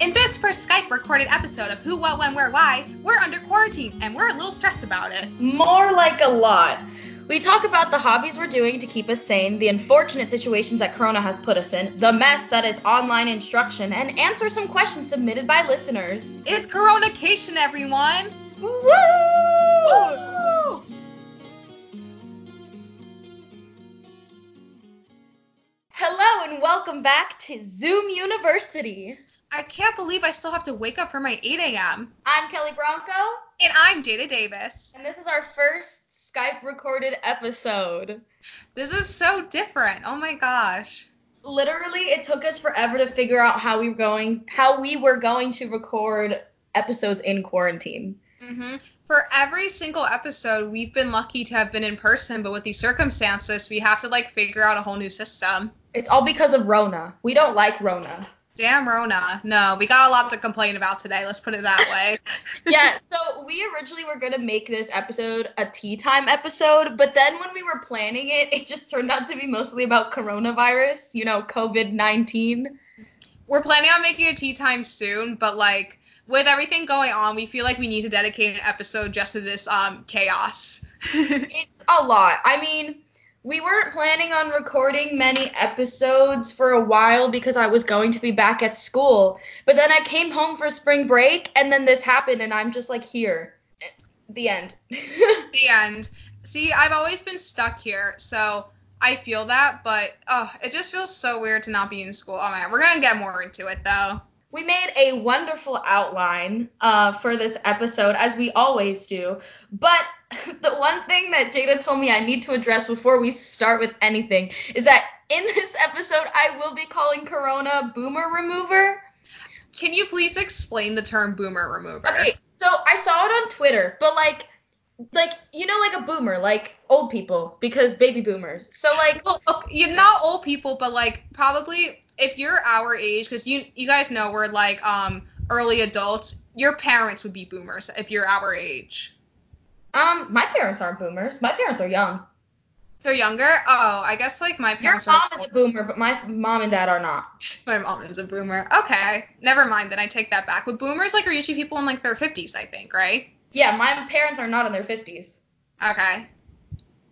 In this first Skype recorded episode of Who, What, When, Where, Why, we're under quarantine and we're a little stressed about it. More like a lot. We talk about the hobbies we're doing to keep us sane, the unfortunate situations that Corona has put us in, the mess that is online instruction, and answer some questions submitted by listeners. It's Coronacation, everyone! Woo! Hello and welcome back to Zoom University. I can't believe I still have to wake up for my 8 a.m. I'm Kelly Bronco, And I'm Jada Davis. and this is our first Skype recorded episode. This is so different. Oh my gosh. Literally, it took us forever to figure out how we were going how we were going to record episodes in quarantine. Hmm For every single episode, we've been lucky to have been in person, but with these circumstances, we have to like figure out a whole new system. It's all because of Rona. We don't like Rona. Damn Rona. No, we got a lot to complain about today. Let's put it that way. yeah, so we originally were going to make this episode a tea time episode, but then when we were planning it, it just turned out to be mostly about coronavirus, you know, COVID 19. We're planning on making a tea time soon, but like with everything going on, we feel like we need to dedicate an episode just to this um chaos. It's a lot. I mean, we weren't planning on recording many episodes for a while because I was going to be back at school, but then I came home for spring break and then this happened, and I'm just like, here. The end. the end. See, I've always been stuck here, so I feel that, but oh, it just feels so weird to not be in school. Oh my god, we're gonna get more into it though. We made a wonderful outline uh, for this episode, as we always do. But the one thing that Jada told me I need to address before we start with anything is that in this episode, I will be calling Corona Boomer Remover. Can you please explain the term boomer remover? Okay, so I saw it on Twitter, but like, like you know, like a boomer, like old people, because baby boomers. So like, Well, okay, you're not old people, but like probably if you're our age, because you you guys know we're like um early adults. Your parents would be boomers if you're our age. um, my parents aren't boomers. My parents are young. They're younger. Oh, I guess like my parents. Your mom are. is a boomer, but my mom and dad are not. My mom is a boomer. Okay, never mind. Then I take that back. But boomers like are usually people in like their 50s, I think, right? Yeah, my parents are not in their 50s. Okay.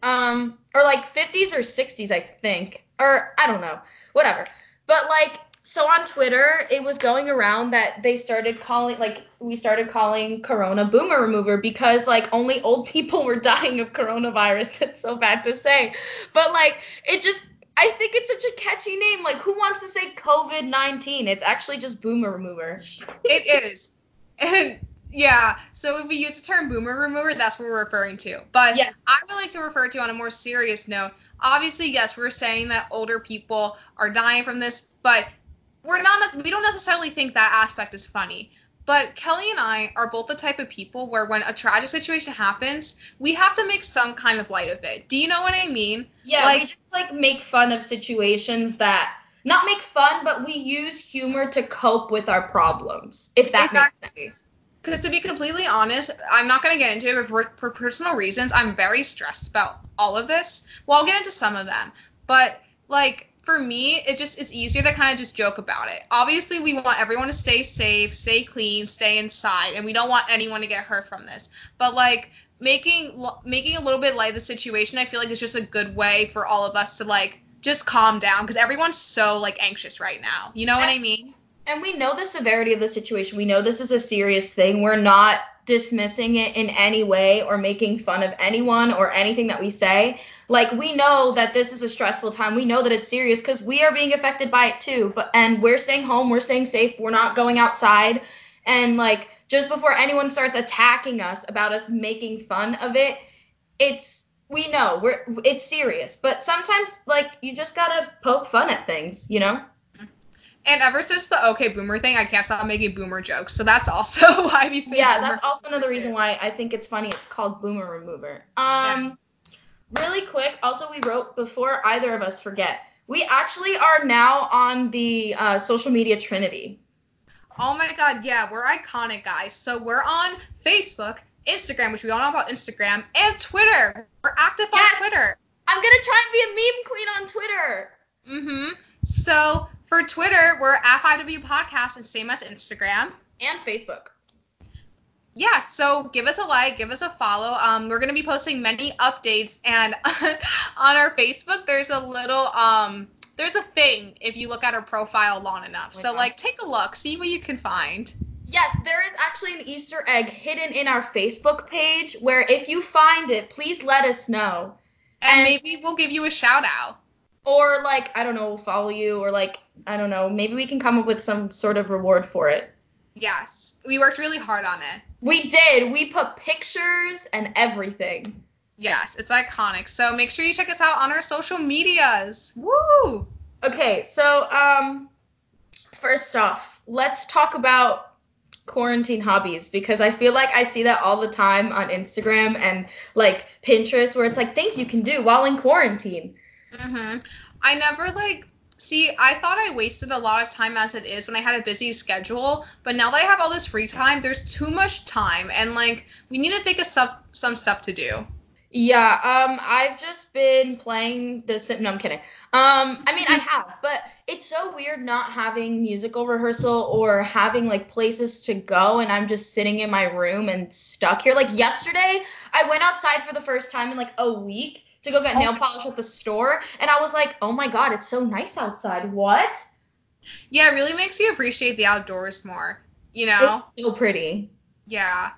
Um, or like 50s or 60s, I think. Or I don't know. Whatever. But like, so on Twitter, it was going around that they started calling, like, we started calling Corona Boomer Remover because like only old people were dying of coronavirus. That's so bad to say. But like, it just, I think it's such a catchy name. Like, who wants to say COVID 19? It's actually just Boomer Remover. It is. And yeah, so if we use the term boomer remover, that's what we're referring to. But Yeah. I would like to refer to on a more serious note. Obviously, yes, we're saying that older people are dying from this, but we're not we don't necessarily think that aspect is funny. But Kelly and I are both the type of people where when a tragic situation happens, we have to make some kind of light of it. Do you know what I mean? Yeah, Like- we just like make fun of situations that not make fun, but we use humor to cope with our problems. If that makes sense. Because to be completely honest, I'm not going to get into it, but for, for personal reasons, I'm very stressed about all of this. Well, I'll get into some of them. But, like, for me, it just it's easier to kind of just joke about it. Obviously, we want everyone to stay safe, stay clean, stay inside, and we don't want anyone to get hurt from this. But, like, making making a little bit light of the situation, I feel like it's just a good way for all of us to, like, just calm down because everyone's so, like, anxious right now. You know what I mean? And we know the severity of the situation. We know this is a serious thing. We're not dismissing it in any way or making fun of anyone or anything that we say. Like we know that this is a stressful time. We know that it's serious because we are being affected by it too. But and we're staying home, we're staying safe, we're not going outside. And like just before anyone starts attacking us about us making fun of it, it's we know we're it's serious. But sometimes like you just gotta poke fun at things, you know? And ever since the okay boomer thing, I can't stop making boomer jokes. So that's also why we say yeah, that's also another reason why I think it's funny. It's called Boomer Remover. Um, really quick. Also, we wrote before either of us forget. We actually are now on the uh, social media Trinity. Oh my god, yeah, we're iconic guys. So we're on Facebook, Instagram, which we all know about Instagram, and Twitter. We're active Yes. on Twitter. I'm gonna try and be a meme queen on Twitter. Mm-hmm. So For Twitter, we're at 5W Podcast and same as Instagram. And Facebook. Yeah, so give us a like, give us a follow. Um, we're gonna be posting many updates, and on our Facebook, there's a little um, there's a thing if you look at our profile long enough. So like, take a look, see what you can find. Yes, there is actually an Easter egg hidden in our Facebook page where if you find it, please let us know. And And- maybe we'll give you a shout out. Or like, I don't know, we'll follow you or like, I don't know, maybe we can come up with some sort of reward for it. Yes, we worked really hard on it. We did. We put pictures and everything. Yes, it's iconic. So make sure you check us out on our social medias. Woo! Okay, so um first off, let's talk about quarantine hobbies because I feel like I see that all the time on Instagram and like Pinterest where it's like things you can do while in quarantine. hmm I never like see. I thought I wasted a lot of time as it is when I had a busy schedule, but now that I have all this free time, there's too much time, and like we need to think of stuff, some stuff to do. Yeah, um, I've just been playing the Sim. No, I'm kidding. Um, I mean, I have, but it's so weird not having musical rehearsal or having like places to go, and I'm just sitting in my room and stuck here. Like yesterday, I went outside for the first time in like a week to go get nail polish at the store, and I was like, oh my god, it's so nice outside. What? Yeah, it really makes you appreciate the outdoors more. You know? It's so pretty. Yeah.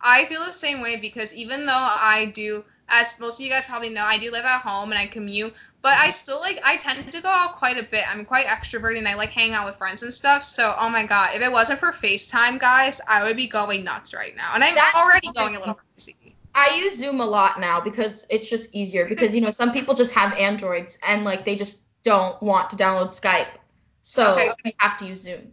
I feel the same way because even though I do, as most of you guys probably know, I do live at home and I commute, but I still like, I tend to go out quite a bit. I'm quite extroverted and I like hanging out with friends and stuff. So, oh my God, if it wasn't for FaceTime, guys, I would be going nuts right now. And I'm That's already going a little crazy. I use Zoom a lot now because it's just easier because you know some people just have Androids and like they just don't want to download Skype. So Okay. we have to use Zoom.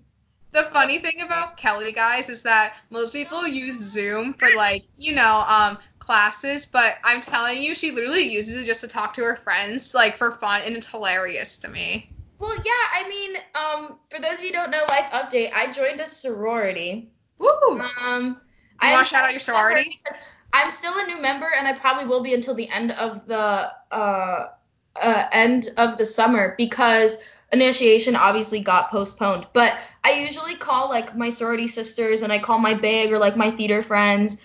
The funny thing about Kelly, guys, is that most people use Zoom for like, you know, um, classes, but I'm telling you, she literally uses it just to talk to her friends, like for fun, and it's hilarious to me. Well, yeah, I mean, um, for those of you who don't know, life update, I joined a sorority. Woo! Um, You I wanna shout out your sorority? I'm still a new member, and I probably will be until the end of the uh, uh end of the summer because initiation obviously got postponed. But I usually call like my sorority sisters, and I call my big or like my theater friends.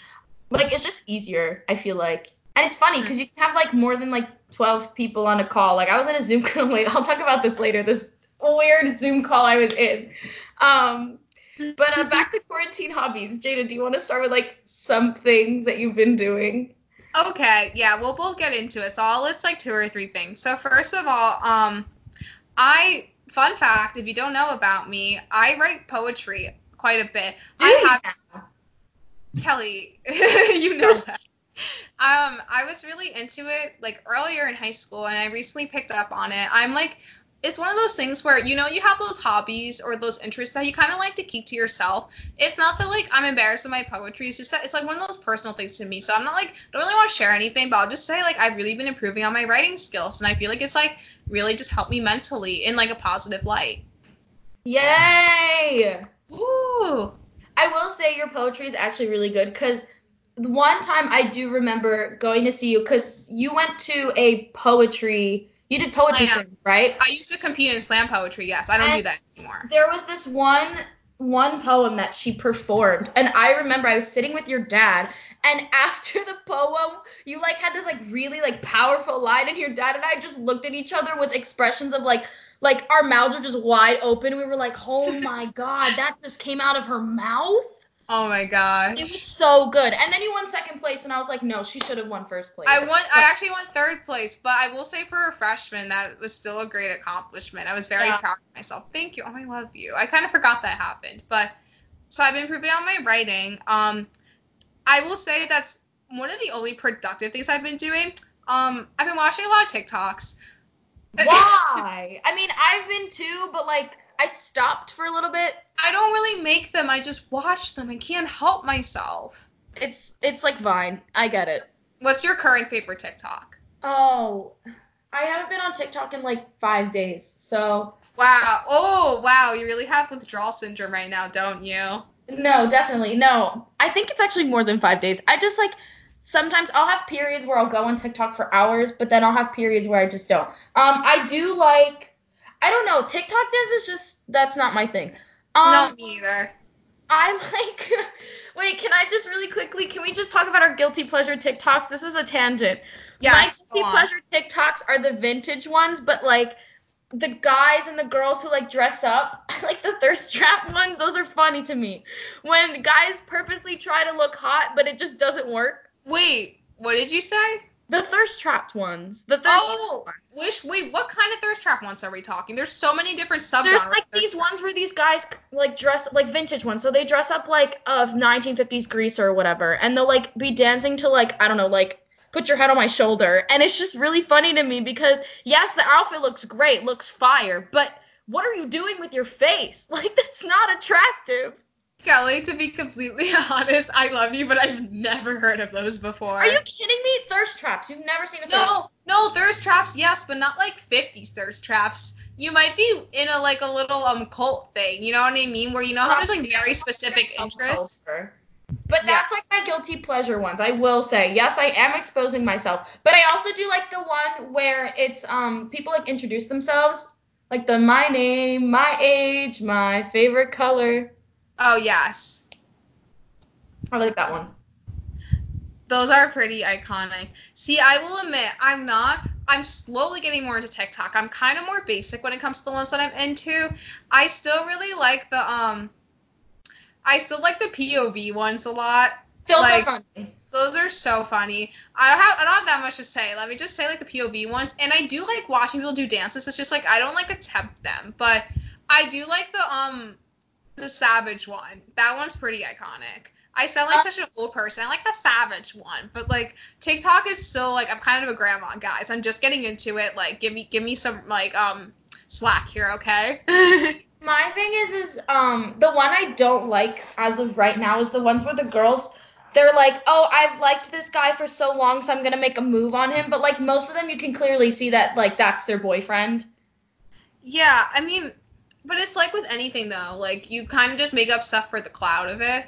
Like it's just easier, I feel like. And it's funny because you can have like more than like 12 people on a call. Like I was in a Zoom call. Wait, I'll talk about this later. This weird Zoom call I was in. Um, but uh, back to quarantine hobbies. Jada, do you want to start with like some things that you've been doing? Okay, yeah, well, we'll get into it. So I'll list like two or three things. So first of all, um, I fun fact, if you don't know about me, I write poetry quite a bit. Do I have now? Kelly, you know that. Um, I was really into it like earlier in high school, and I recently picked up on it. I'm like, it's one of those things where you know you have those hobbies or those interests that you kind of like to keep to yourself. It's not that like I'm embarrassed of my poetry. It's just that it's like one of those personal things to me. So I'm not like don't really want to share anything, but I'll just say like I've really been improving on my writing skills, and I feel like it's like really just helped me mentally in like a positive light. Yay! Ooh. I will say your poetry is actually really good because one time I do remember going to see you because you went to a poetry. You did poetry, thing, right? I used to compete in slam poetry. Yes, I don't do that anymore. there was this one one poem that she performed and i remember i was sitting with your dad and after the poem you like had this like really like powerful line and your dad and i just looked at each other with expressions of like like our mouths were just wide open we were like oh my god that just came out of her mouth Oh my gosh. it was so good and then he won second place and i was like no she should have won first place I won. I actually won third place, but I will say for a freshman, that was still a great accomplishment. I was very Yeah. proud of myself. Thank you. Oh, I love you. I kind of forgot that happened, but so I've been improving on my writing. Um, I will say that's one of the only productive things I've been doing. Um, I've been watching a lot of TikToks. why i mean i've been too but like i stopped for a little bit I don't really make them. I just watch them. I can't help myself. it's it's like vine i get it What's your current favorite TikTok? Oh, I haven't been on TikTok in like five days, so Wow. Oh, wow. You really have withdrawal syndrome right now, don't you? no, definitely no. I think it's actually more than five days. I just like sometimes I'll have periods where I'll go on TikTok for hours, but then I'll have periods where I just don't. Um, I do like. I don't know. TikTok dance is just that's not my thing. Um, no, me either. I like. Wait, can I just really quickly? Can we just talk about our guilty pleasure TikToks? This is a tangent. Yes, My guilty pleasure TikToks are the vintage ones, but like the guys and the girls who like dress up, like the thirst trap ones. Those are funny to me. When guys purposely try to look hot, but it just doesn't work. Wait, what did you say? The thirst trapped ones. The thirst. Oh, wish. Wait, what kind of thirst trap ones are we talking? There's so many different subgenres. There's like these ones where these guys like dress like vintage ones. So they dress up like of 1950s Grease or whatever, and they'll like be dancing to like I don't know like put your head on my shoulder, and it's just really funny to me because yes, the outfit looks great, looks fire, but what are you doing with your face? Like that's not attractive. Kelly, to be completely honest, I love you, but I've never heard of those before. Are you kidding me? Thirst traps. You've never seen a thirst. No, no, thirst traps, yes, but not like 50s thirst traps. You might be in a like a little um cult thing, you know what I mean? Where you know how there's like very specific interests. But that's like my guilty pleasure ones. I will say, yes, I am exposing myself. But I also do like the one where it's um people like introduce themselves, like the my name, my age, my favorite color. Oh yes. I like that one. Those are pretty iconic. See, I will admit, I'm not. I'm slowly getting more into TikTok. I'm kind of more basic when it comes to the ones that I'm into. I still really like the um. I still like the POV ones a lot. Those Like- are funny. Those are so funny. I don't have I don't have that much to say. Let me just say like the POV ones, and I do like watching people do dances. It's just like I don't like attempt them, but I do like the um the Savage one. That one's pretty iconic. I sound like Uh, such an old person. I like the Savage one, but like TikTok is still like I'm kind of a grandma, guys. I'm just getting into it. Like give me give me some like um slack here, okay? My thing is, is um the one I don't like as of right now is the ones where the girls they're like, oh, I've liked this guy for so long, so I'm gonna make a move on him. But like most of them, you can clearly see that like that's their boyfriend. yeah, I mean, but it's like with anything though. Like you kind of just make up stuff for the cloud of it.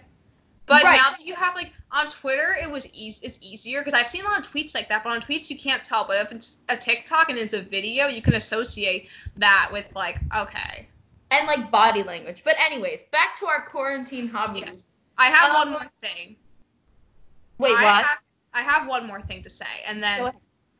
But Right. now that you have like on Twitter, it was easy. It's easier because I've seen a lot of tweets like that. But on tweets, you can't tell. But if it's a TikTok and it's a video, you can associate that with like, okay, and like body language. But anyways, back to our quarantine hobbies. yes. I have Um, one more thing. Wait, I what? Have, I have one more thing to say, and Go then ahead.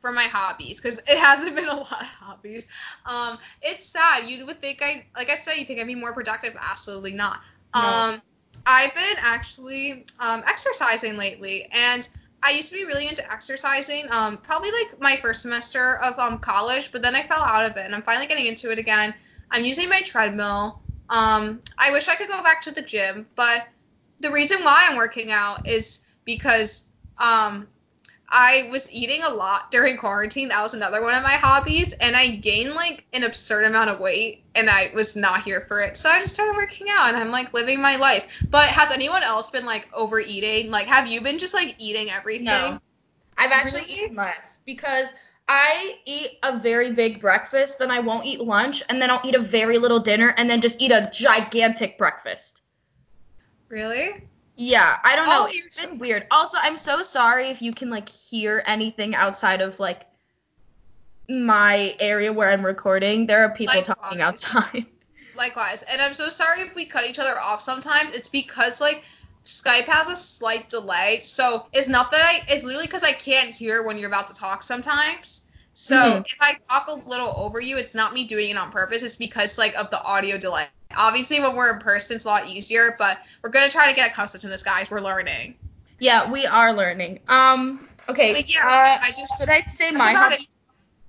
For my hobbies, because it hasn't been a lot of hobbies. Um, it's sad. You would think I, like I said, you think I'd be more productive. Absolutely not. No. Um, I've been actually um, exercising lately, and I used to be really into exercising. Um, probably like my first semester of um college, but then I fell out of it, and I'm finally getting into it again. I'm using my treadmill. Um, I wish I could go back to the gym, but the reason why I'm working out is because um I was eating a lot during quarantine. That was another one of my hobbies, and I gained like an absurd amount of weight, and I was not here for it. So I just started working out, and I'm like living my life. But has anyone else been like overeating? Like, have you been just like eating everything? No. I've actually Really? eaten less because I eat a very big breakfast, then I won't eat lunch, and then I'll eat a very little dinner, and then just eat a gigantic breakfast. Really? Yeah, I don't know. Oh, it's been weird. Also, I'm so sorry if you can like hear anything outside of like my area where I'm recording. There are people talking outside. Likewise. And I'm so sorry if we cut each other off sometimes. It's because like Skype has a slight delay. So it's not that I it's literally because I can't hear when you're about to talk sometimes. So Mhm. if I talk a little over you, it's not me doing it on purpose. It's because like of the audio delay. Obviously when we're in person it's a lot easier, but we're gonna try to get accustomed to this guys. We're learning. Yeah, we are learning. Um. Okay. But yeah, uh, I just should I say my hobby?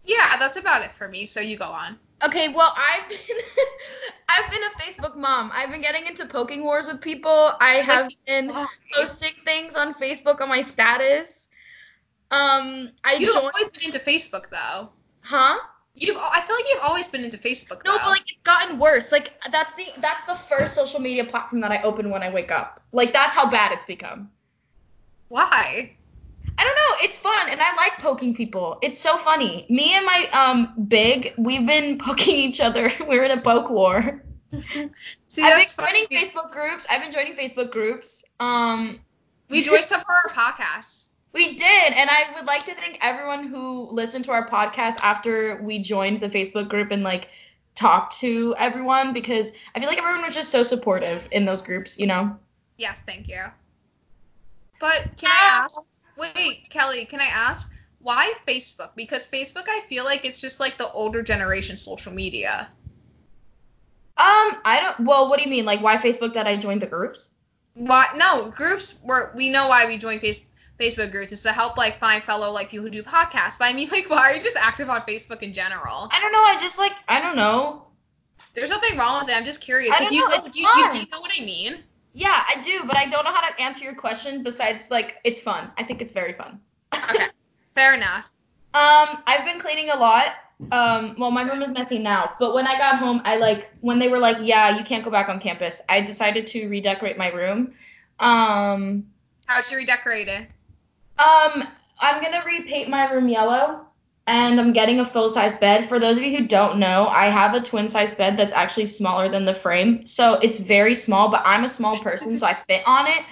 Yeah, that's about it for me. So you go on. Okay, well, I've been I've been a Facebook mom. I've been getting into poking wars with people. I have been posting things on Facebook on my status. Um, I You've always been into Facebook though. huh? You've I feel like you've always been into Facebook No, though. but like it's gotten worse. Like that's the that's the first social media platform that I open when I wake up. Like that's how bad it's become. Why? I don't know. It's fun, and I like poking people. It's so funny. Me and my um big, we've been poking each other. We're in a poke war. See, I've been joining funny. Facebook groups. I've been joining Facebook groups. Um, We joined stuff for our podcast. We did, and I would like to thank everyone who listened to our podcast after we joined the Facebook group and like talked to everyone because I feel like everyone was just so supportive in those groups, you know. Yes, thank you. But can I ask? Wait, Kelly, can I ask why Facebook? Because Facebook, I feel like it's just like the older generation social media. Um, I don't. Well, what do you mean? Like why Facebook? That I joined the groups? Why? No, groups. were. we know why we joined face, Facebook groups is to help like find fellow like people who do podcasts. But I mean, like, why are you just active on Facebook in general? I don't know. I just like I don't know. There's nothing wrong with it. I'm just curious I because don't you know, do you, you, do you know what I mean? Yeah, I do, but I don't know how to answer your question. Besides, like, it's fun. I think it's very fun. Okay, fair enough. Um, I've been cleaning a lot. Um, well, my room is messy now, but when I got home, I like when they were like, "Yeah, you can't go back on campus." I decided to redecorate my room. Um, How should we decorate it? Um, I'm gonna repaint my room yellow, and I'm getting a full size bed. For those of you who don't know, I have a twin size bed that's actually smaller than the frame, so it's very small. But I'm a small person, so I fit on it.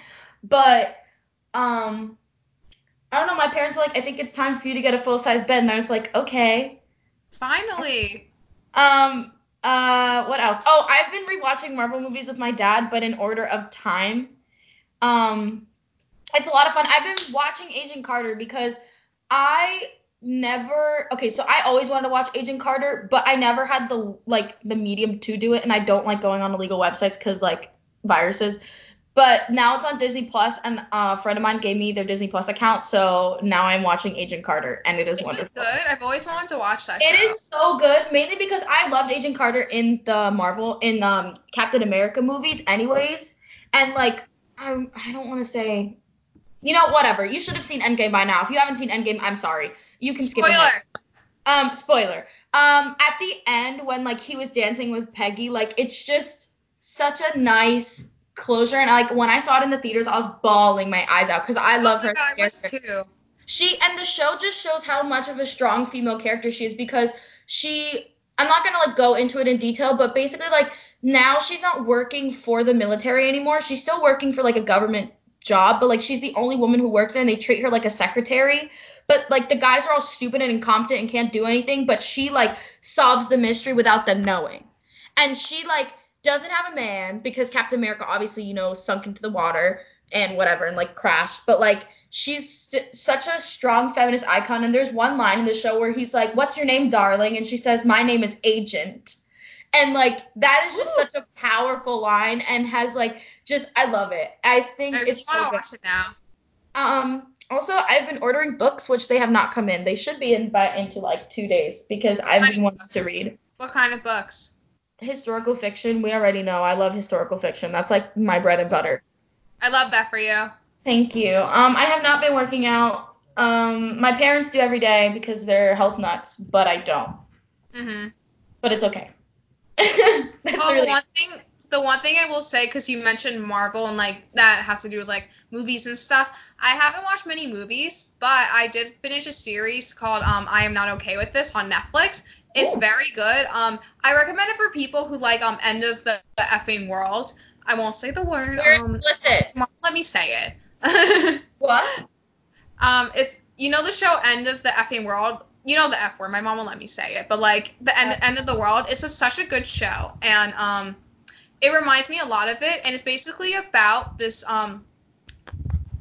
But um, I don't know. My parents were like, "I think it's time for you to get a full size bed," and I was like, "Okay." Finally. Um, uh, what else? Oh, I've been rewatching Marvel movies with my dad, but in order of time. Um, it's a lot of fun. I've been watching Agent Carter because I never okay, so I always wanted to watch Agent Carter, but I never had the like the medium to do it, and I don't like going on illegal websites because like viruses. But now it's on Disney Plus, and a friend of mine gave me their Disney Plus account, so now I'm watching Agent Carter, and it is, Is wonderful. it good? I've always wanted to watch that It show. is so good, mainly because I loved Agent Carter in the Marvel in um Captain America movies, anyways. And like, I I don't want to say, you know, whatever. You should have seen Endgame by now. If you haven't seen Endgame, I'm sorry. You can skip Spoiler. ahead. Um, spoiler. Um, at the end when like he was dancing with Peggy, like it's just such a nice closure. And like when I saw it in the theaters, I was bawling my eyes out because I love oh her. God, I was too. She and the show just shows how much of a strong female character she is because she I'm not gonna like go into it in detail, but basically like now she's not working for the military anymore. She's still working for like a government job, but like she's the only woman who works there and they treat her like a secretary. But like the guys are all stupid and incompetent and can't do anything, but she like solves the mystery without them knowing. And she like doesn't have a man because Captain America obviously, you know, sunk into the water and whatever and like crashed. But like she's st- such a strong feminist icon. And there's one line in the show where he's like, "What's your name, darling?" And she says, "My name is Agent." And like that is just Ooh. such a powerful line and has like just I love it. I think I it's want so watch it now. Um. Also, I've been ordering books, which they have not come in. They should be in by into like two days because I've been wanting to read What kind of books? historical fiction. We already know I love historical fiction. That's like my bread and butter. I love that for you. Thank you. Um, I have not been working out. Um, my parents do every day because they're health nuts, but I don't. Mm-hmm. But it's okay. That's the really one thing, the one thing I will say, because you mentioned Marvel and like that has to do with like movies and stuff. I haven't watched many movies, but I did finish a series called um I Am Not Okay with This on Netflix. It's Ooh. very good. Um, I recommend it for people who like um End of the, the effing world. I won't say the word. We're Um, explicit. Mom, let me say it. What? um, it's you know the show End of the effing world. You know the F word. My mom will let me say it, but like the end end of the world. It's a, such a good show, and um, it reminds me a lot of it, and it's basically about this um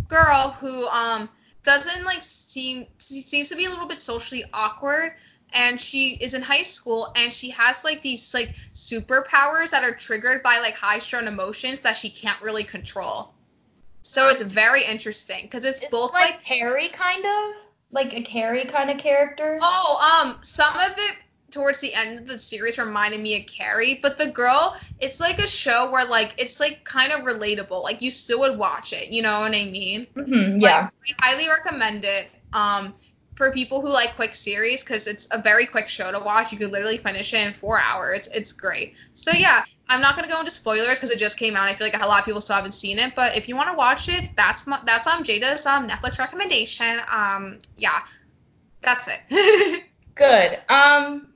girl who um doesn't like seem seems to be a little bit socially awkward and she is in high school and she has like these like superpowers that are triggered by like high strung emotions that she can't really control so it's very interesting because it's It's both like, like Carrie kind of, like a Carrie kind of character. Oh, um, some of it towards the end of the series reminded me of Carrie, but the girl, it's like a show where like it's like kind of relatable. Like you still would watch it, you know what I mean? hmm yeah. Like, I highly recommend it. Um, for people who like quick series, because it's a very quick show to watch. You could literally finish it in four hours. It's great. So yeah, I'm not gonna go into spoilers because it just came out. I feel like a lot of people still haven't seen it, but if you want to watch it, that's my, that's um Jada's um Netflix recommendation. Um, yeah, that's it. Good. Um,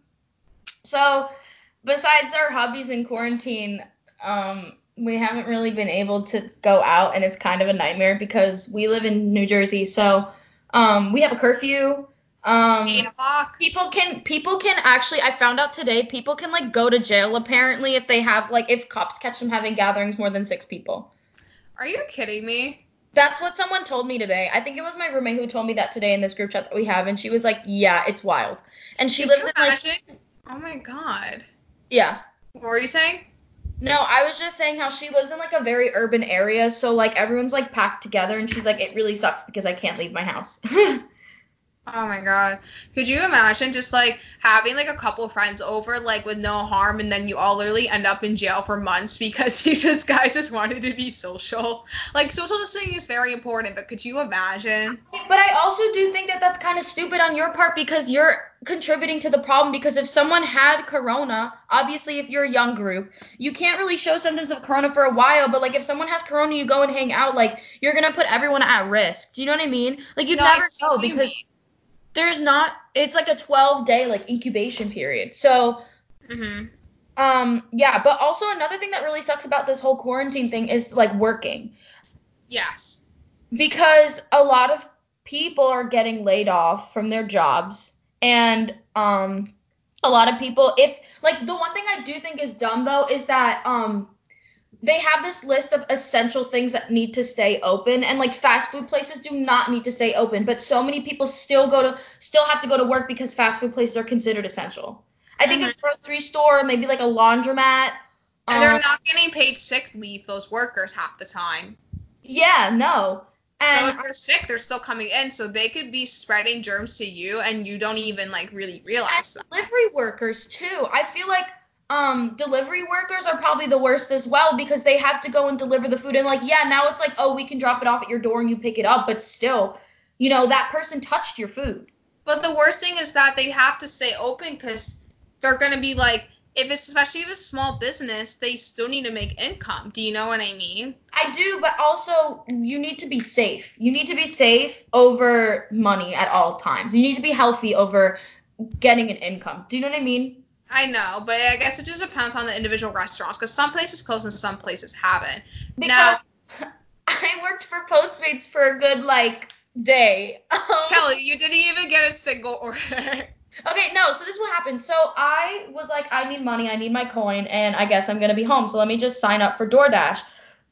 so besides our hobbies in quarantine, um, we haven't really been able to go out, and it's kind of a nightmare because we live in New Jersey, so um, we have a curfew. Um, Eight o'clock. people can people can actually I found out today people can like go to jail apparently if they have like if cops catch them having gatherings more than six people. Are you kidding me? That's what someone told me today. I think it was my roommate who told me that today in this group chat that we have, and she was like, "Yeah, it's wild." And she lives in like? Oh my god. yeah. What were you saying? No, I was just saying how she lives in like a very urban area, so like everyone's like packed together, and she's like, "It really sucks because I can't leave my house." Oh my god. Could you imagine just like having like a couple friends over like with no harm and then you all literally end up in jail for months because you just guys just wanted to be social? Like social distancing is very important, but could you imagine? But I also do think that that's kind of stupid on your part because you're contributing to the problem. Because if someone had corona, obviously, if you're a young group, you can't really show symptoms of corona for a while. But like, if someone has corona, you go and hang out, like, you're gonna put everyone at risk. Do you know what I mean? Like, you'd No, never know because. There's not. It's like a 12 day like incubation period. So. Mhm. Um, yeah, but also another thing that really sucks about this whole quarantine thing is like working. Yes. because a lot of people are getting laid off from their jobs and um a lot of people if like the one thing I do think is dumb though is that um they have this list of essential things that need to stay open and like fast food places do not need to stay open but so many people still go to still have to go to work because fast food places are considered essential. I think Mhm. a grocery store, maybe like a laundromat. And they're um, not getting paid sick leave, those workers half the time. yeah, no. and so if they're sick, they're still coming in, so they could be spreading germs to you and you don't even like really realize and that. delivery workers too. I feel like um delivery workers are probably the worst as well because they have to go and deliver the food and like yeah, now it's like oh, we can drop it off at your door and you pick it up, but still, you know, that person touched your food. But the worst thing is that they have to stay open because they're gonna be like, if it's especially if it's small business, they still need to make income. Do you know what I mean? I do, but also you need to be safe. You need to be safe over money at all times. You need to be healthy over getting an income. Do you know what I mean? I know, but I guess it just depends on the individual restaurants because some places close and some places haven't. Because Now- I worked for Postmates for a good like day. Um, Kelly, you didn't even get a single order. Okay, no, so this is what happened. So I was like, I need money, I need my coin, and I guess I'm gonna be home. So let me just sign up for DoorDash.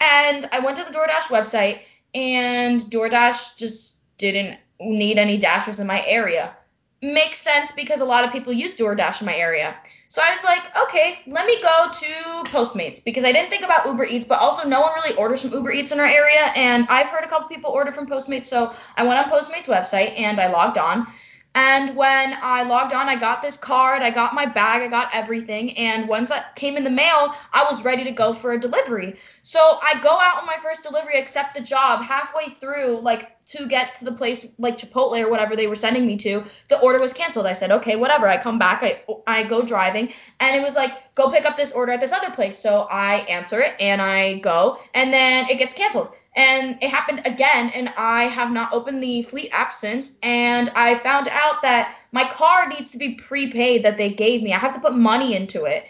And I went to the DoorDash website, and DoorDash just didn't need any dashers in my area. Makes sense because a lot of people use DoorDash in my area. So I was like, okay, let me go to Postmates because I didn't think about Uber Eats, but also no one really orders from Uber Eats in our area, and I've heard a couple people order from Postmates. So I went on Postmates website and I logged on. And when I logged on, I got this card, I got my bag, I got everything. And once that came in the mail, I was ready to go for a delivery. So I go out on my first delivery, accept the job. Halfway through, like to get to the place like Chipotle or whatever they were sending me to, the order was canceled. I said, okay, whatever. I come back, I I go driving, and it was like, go pick up this order at this other place. So I answer it and I go, and then it gets canceled. And it happened again, and I have not opened the Fleet app since. And I found out that my car needs to be prepaid that they gave me. I have to put money into it.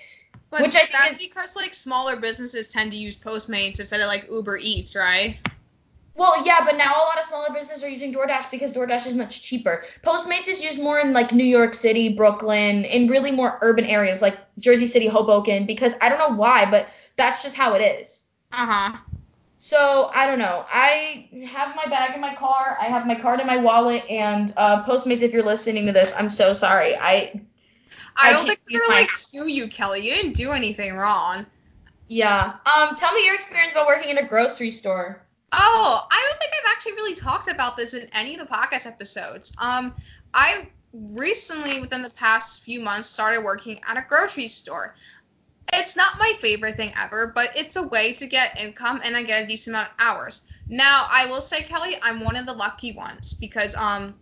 But Which I think that's is- because like smaller businesses tend to use Postmates instead of like Uber Eats, right? Well, yeah, but now a lot of smaller businesses are using DoorDash because DoorDash is much cheaper. Postmates is used more in like New York City, Brooklyn, in really more urban areas like Jersey City, Hoboken, because I don't know why, but that's just how it is. Uh huh. So I don't know. I have my bag in my car. I have my card in my wallet. And uh, Postmates, if you're listening to this, I'm so sorry. I I I don't think they're gonna like sue you, Kelly. You didn't do anything wrong. yeah. Um, tell me your experience about working in a grocery store. Oh, I don't think I've actually really talked about this in any of the podcast episodes. Um, I recently, within the past few months, started working at a grocery store. It's not my favorite thing ever, but it's a way to get income and I get a decent amount of hours. Now, I will say, Kelly, I'm one of the lucky ones because um,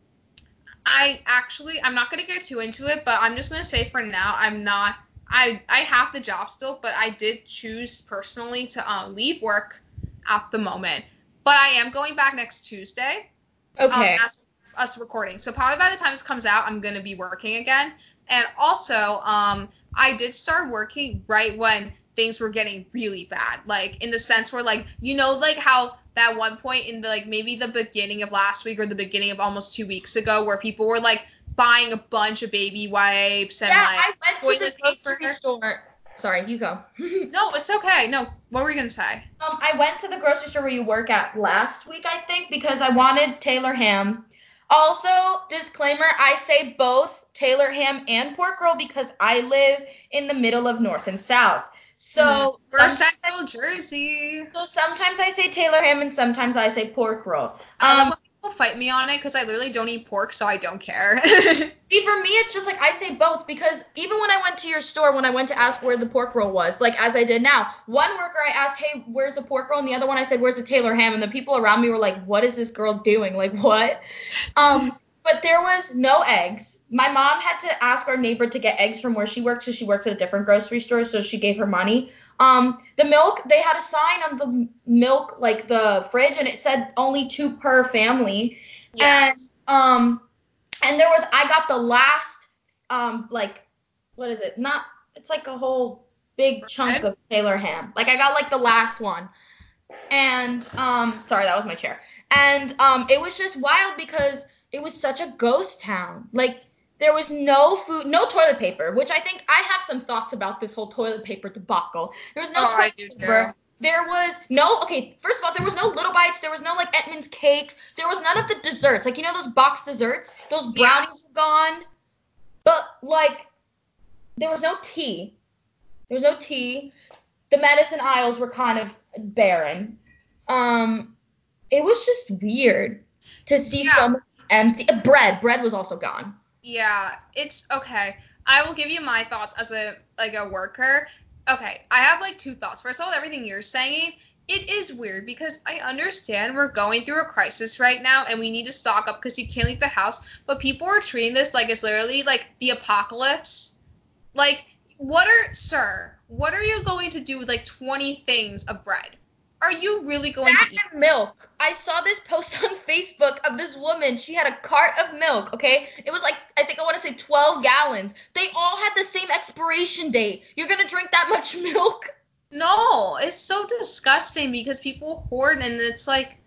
I actually I'm not gonna get too into it, but I'm just gonna say for now I'm not. I I have the job still, but I did choose personally to uh, leave work at the moment. But I am going back next Tuesday. Okay. Um, as us recording. So probably by the time this comes out, I'm gonna be working again. And also, um, I did start working right when things were getting really bad. Like in the sense where like you know like how that one point in the like maybe the beginning of last week or the beginning of almost two weeks ago where people were like buying a bunch of baby wipes and yeah, like I went to the toilet paper. store. Sorry, you go. No, it's okay. No, what were you gonna say? Um, I went to the grocery store where you work at last week, I think, because I wanted Taylor ham. Also, disclaimer, I say both Taylor ham and pork roll because I live in the middle of North and South. So, We're Central Jersey. so sometimes I say Taylor ham and sometimes I say pork roll. I love Um, people fight me on it because I literally don't eat pork, so I don't care. See, for me, it's just like I say both because even when I went to your store, when I went to ask where the pork roll was, like as I did now, one worker I asked, hey, where's the pork roll? And the other one I said, where's the Taylor ham? And the people around me were like, what is this girl doing? Like, what? Um, but there was no eggs. My mom had to ask our neighbor to get eggs from where she worked, so she works at a different grocery store, so she gave her money. Um, the milk, they had a sign on the milk, like the fridge, and it said only two per family. yes. And um and there was I got the last um like what is it? Not it's like a whole big chunk of Taylor ham. Like I got like the last one. And um sorry, that was my chair. And um it was just wild because it was such a ghost town. Like there was no food, no toilet paper, which I think I have some thoughts about this whole toilet paper debacle. There was no Oh, toilet paper. There was no okay. First of all, there was no little bites. There was no like Entenmann's cakes. There was none of the desserts. Like you know those box desserts. Those brownies Yes. were gone. But like, there was no tea. There was no tea. The medicine aisles were kind of barren. Um, it was just weird to see Yeah. so much empty bread. Bread was also gone. Yeah, it's okay. I will give you my thoughts as a like a worker. Okay, I have like two thoughts. First of all, everything you're saying, it is weird because I understand we're going through a crisis right now and we need to stock up because you can't leave the house, but people are treating this like it's literally like the apocalypse. Like, what are sir, what are you going to do with like 20 things of bread? Are you really going That to eat? milk. I saw this post on Facebook of this woman. She had a cart of milk, okay? It was like, I think I want to say 12 gallons. They all had the same expiration date. You're going to drink that much milk? No, it's so disgusting because people hoard and it's like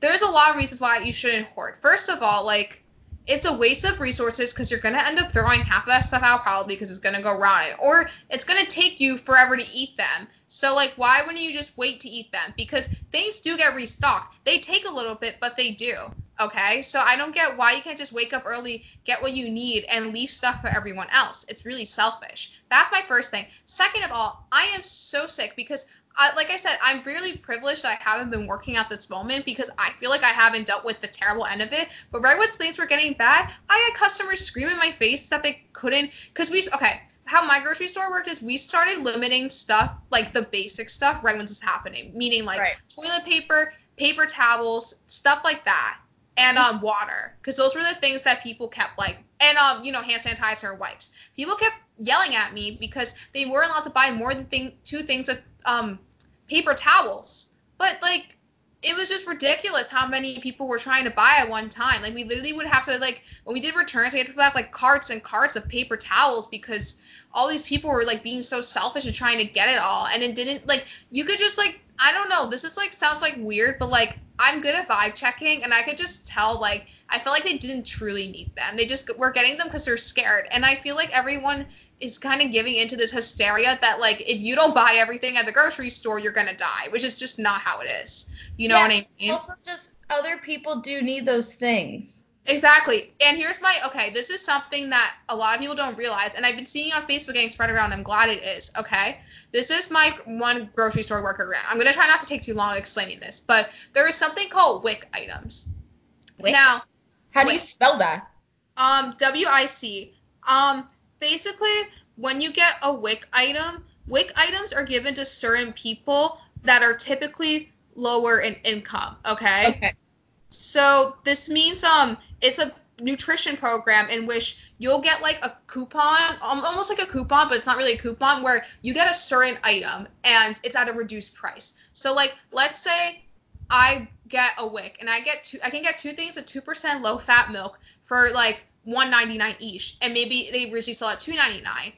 there's a lot of reasons why you shouldn't hoard. First of all, like it's a waste of resources because you're gonna end up throwing half of that stuff out probably because it's gonna go rotten, or it's gonna take you forever to eat them. So like, why wouldn't you just wait to eat them? Because things do get restocked. They take a little bit, but they do. Okay, so I don't get why you can't just wake up early, get what you need, and leave stuff for everyone else. It's really selfish. That's my first thing. Second of all, I am so sick because I, like I said, I'm really privileged that I haven't been working at this moment because I feel like I haven't dealt with the terrible end of it. But right when things were getting bad, I had customers scream in my face that they couldn't because we okay. How my grocery store worked is we started limiting stuff like the basic stuff right when this is happening, meaning like Right. toilet paper, paper towels, stuff like that, and um water, because those were the things that people kept like, and um you know hand sanitizer and wipes. People kept yelling at me because they weren't allowed to buy more than thing two things of um paper towels. But like it was just ridiculous how many people were trying to buy at one time. Like we literally would have to like when we did returns, we had to put back like carts and carts of paper towels because all these people were like being so selfish and trying to get it all. And it didn't like you could just like I don't know. This is like sounds like weird, but like I'm good at vibe checking, and I could just tell like I felt like they didn't truly need them. They just were getting them because they're scared, and I feel like everyone is kind of giving into this hysteria that like if you don't buy everything at the grocery store, you're gonna die, which is just not how it is. You know Yeah, what I mean? Also, just other people do need those things. Exactly. And here's my okay, this is something that a lot of people don't realize, and I've been seeing on Facebook getting spread around. I'm glad it is. Okay. This is my one grocery store worker. I'm gonna try not to take too long explaining this, but there is something called WIC items. Now, How do you spell that? um, W-I-C. Um, basically, when you get a WIC item, WIC items are given to certain people that are typically lower in income. Okay. Okay. So this means um it's a nutrition program in which you'll get like a coupon, almost like a coupon, but it's not really a coupon where you get a certain item and it's at a reduced price. So like let's say I get a WIC and I get two I can get two things of 2% low fat milk for like 1.99 each and maybe they originally sell at 2.99.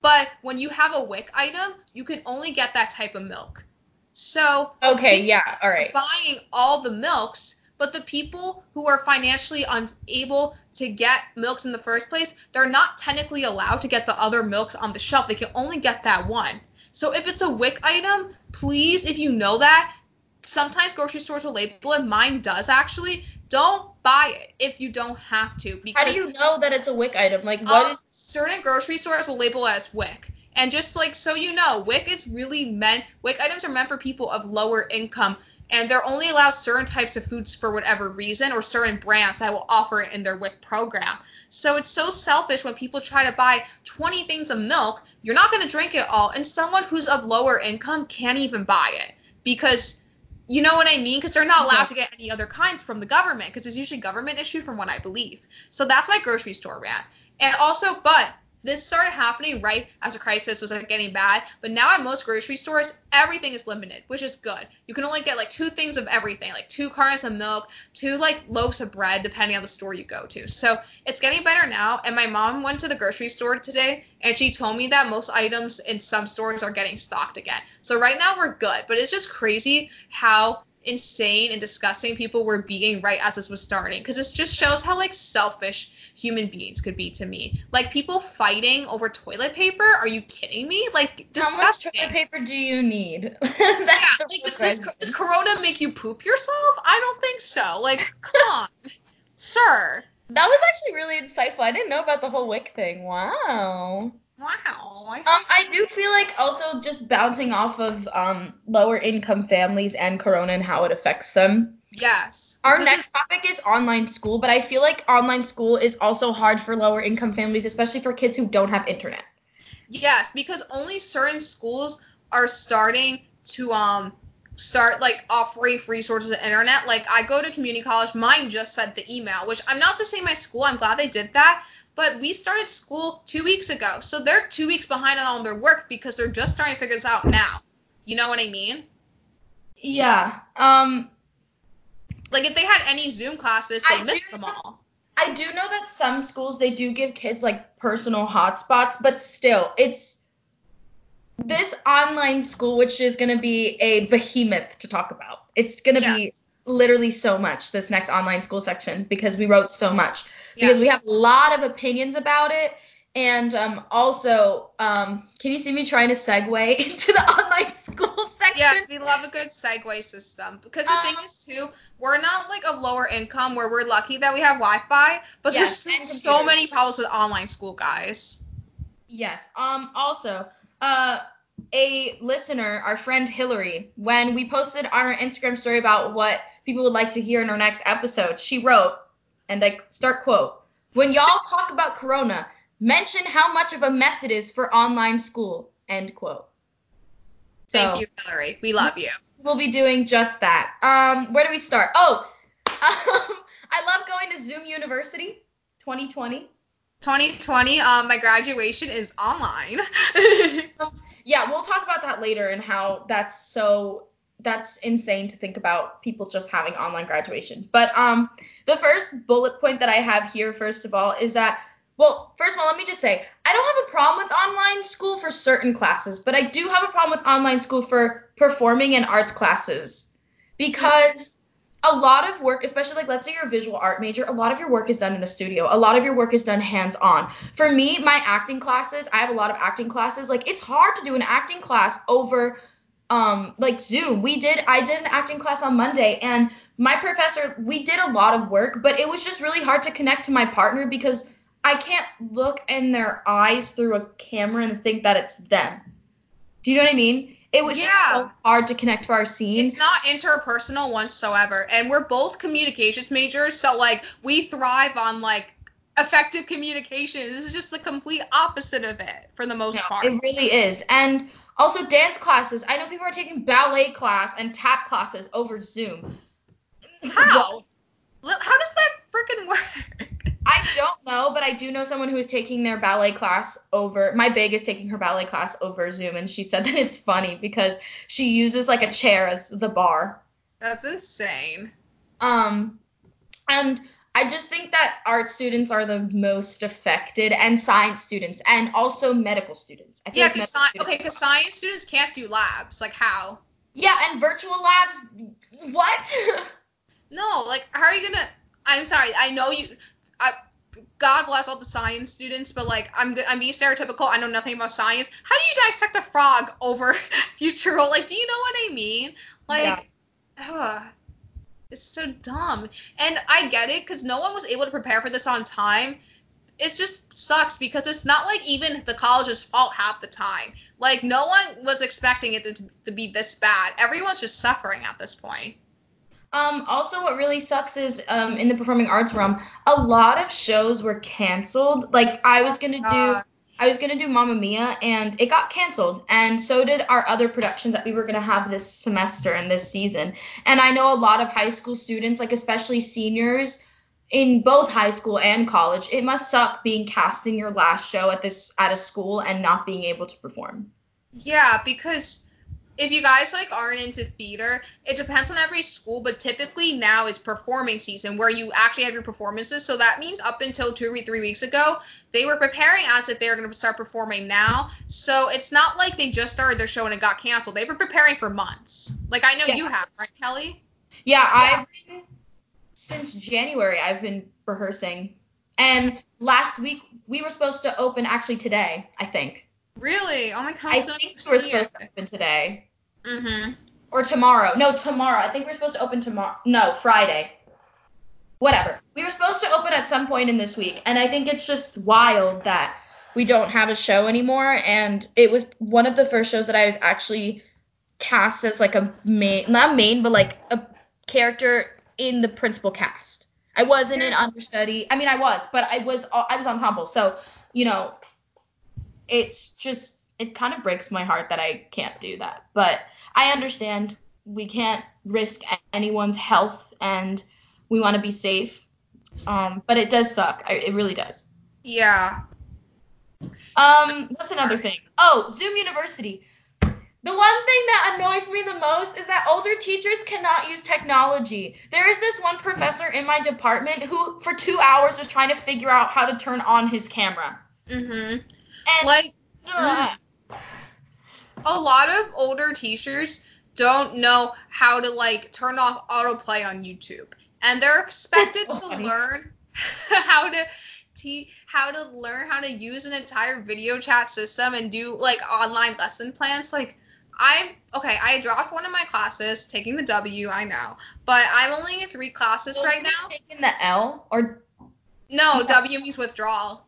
But when you have a WIC item, you can only get that type of milk. So Okay, yeah, all right. buying all the milks, but the people who are financially unable to get milks in the first place, they're not technically allowed to get the other milks on the shelf. They can only get that one. So if it's a WIC item, please, if you know that, sometimes grocery stores will label it. Mine does actually. Don't buy it if you don't have to. Because How do you know that it's a WIC item? Like what? Um, certain grocery stores will label it as WIC. And just like so you know, WIC is really meant WIC items are meant for people of lower income and they're only allowed certain types of foods for whatever reason or certain brands that will offer it in their WIC program. So it's so selfish when people try to buy 20 things of milk, you're not going to drink it all and someone who's of lower income can't even buy it because you know what I mean? Because they're not allowed to get any other kinds from the government because it's usually government issued from what I believe. So that's my grocery store rant. And also, but this started happening right as the crisis was like getting bad. But now at most grocery stores, everything is limited, which is good. You can only get like two things of everything, like two cartons of milk, two like loaves of bread, depending on the store you go to. So it's getting better now. And my mom went to the grocery store today and she told me that most items in some stores are getting stocked again. So right now we're good. But it's just crazy how insane and disgusting people were being right as this was starting because this just shows how like selfish human beings could be to me. Like people fighting over toilet paper. Are you kidding me? Like disgusting. How much toilet paper do you need? yeah, like does, this, does Corona make you poop yourself? I don't think so. Like come on, sir. That was actually really insightful. I didn't know about the whole WIC thing. Wow. Wow. I, um, I do feel like also just bouncing off of um lower income families and Corona and how it affects them. Yes. Our this next is... topic is online school, but I feel like online school is also hard for lower income families, especially for kids who don't have internet. Yes, because only certain schools are starting to um start like offering free sources of internet. Like I go to community college, mine just sent the email, which I'm not to say my school, I'm glad they did that, but we started school two weeks ago, so they're two weeks behind on all their work because they're just starting to figure this out now. You know what I mean? Yeah. Um. Like if they had any Zoom classes, they missed them all. I do know that some schools they do give kids like personal hotspots, but still, it's this online school which is going to be a behemoth to talk about. It's going to yes. be literally so much this next online school section because we wrote so much because yes. we have a lot of opinions about it and um, also um, can you see me trying to segue into the online school yes we love a good segue system. Because the um, thing is too we're not like a lower income where we're lucky that we have wi-fi but yes, there's so many problems with online school guys. Yes um also uh a listener, our friend Hillary, when we posted on our Instagram story about what people would like to hear in our next episode, she wrote, and I start quote, when y'all talk about Corona, mention how much of a mess it is for online school, end quote. So, Thank you, Hillary. We love you. We'll be doing just that. Um, where do we start? Oh, um, I love going to Zoom University 2020. 2020, um, my graduation is online. yeah, we'll talk about that later and how that's so that's insane to think about people just having online graduation. But um the first bullet point that I have here first of all is that well, first of all, let me just say, I don't have a problem with online school for certain classes, but I do have a problem with online school for performing and arts classes because a lot of work, especially like let's say you're a visual art major, a lot of your work is done in a studio. A lot of your work is done hands on. For me, my acting classes, I have a lot of acting classes. Like it's hard to do an acting class over um like Zoom. We did I did an acting class on Monday and my professor we did a lot of work, but it was just really hard to connect to my partner because I can't look in their eyes through a camera and think that it's them. Do you know what I mean? It was yeah. just so hard to connect to our scene. It's not interpersonal whatsoever. And we're both communications majors, so like we thrive on like effective communication. This is just the complete opposite of it for the most no, part. It really is. And also dance classes. I know people are taking ballet class and tap classes over Zoom. How? How does that freaking work? I don't know, but I do know someone who is taking their ballet class over. My big is taking her ballet class over Zoom, and she said that it's funny because she uses like a chair as the bar. That's insane. Um, and I just think that art students are the most affected, and science students, and also medical students. yeah, because sci- okay, because science students can't do labs. Like how? Yeah, and virtual labs. What? no, like how are you gonna? I'm sorry. I know you. I, God bless all the science students, but like I'm I'm being stereotypical. I know nothing about science. How do you dissect a frog over Futurol? Like, do you know what I mean? Like, ugh, it's so dumb. And I get it because no one was able to prepare for this on time. It just sucks because it's not like even the college's fault half the time. Like no one was expecting it to, to be this bad. Everyone's just suffering at this point. Um, also, what really sucks is um, in the performing arts realm, a lot of shows were canceled. Like I was gonna do, Uh, I was gonna do Mamma Mia, and it got canceled, and so did our other productions that we were gonna have this semester and this season. And I know a lot of high school students, like especially seniors, in both high school and college, it must suck being cast in your last show at this at a school and not being able to perform. Yeah, because if you guys like aren't into theater, it depends on every school, but typically now is performing season where you actually have your performances. So that means up until two or three weeks ago, they were preparing as if they were going to start performing now. So it's not like they just started their show and it got canceled. They were preparing for months. Like I know Yeah. you have, right, Kelly? Yeah, I've been since January. I've been rehearsing, and last week we were supposed to open. Actually, today, I think. Really? Oh my god, I think we're supposed to open today Mm-hmm. or tomorrow. No, tomorrow. I think we're supposed to open tomorrow. No, Friday. Whatever. We were supposed to open at some point in this week, and I think it's just wild that we don't have a show anymore. And it was one of the first shows that I was actually cast as like a main, not main, but like a character in the principal cast. I wasn't an understudy. I mean, I was, but I was I was ensemble. So you know, it's just it kind of breaks my heart that I can't do that. But I understand we can't risk anyone's health and we want to be safe. Um, but it does suck. I, it really does. Yeah. Um, what's another thing? Oh, Zoom University. The one thing that annoys me the most is that older teachers cannot use technology. There is this one professor in my department who, for two hours, was trying to figure out how to turn on his camera. Mm-hmm. And Like a lot of older teachers don't know how to like turn off autoplay on YouTube, and they're expected to learn how to te- how to learn how to use an entire video chat system and do like online lesson plans. Like I'm okay. I dropped one of my classes, taking the W. I know, but I'm only in three classes so right now. Taking the L or No, W means withdrawal.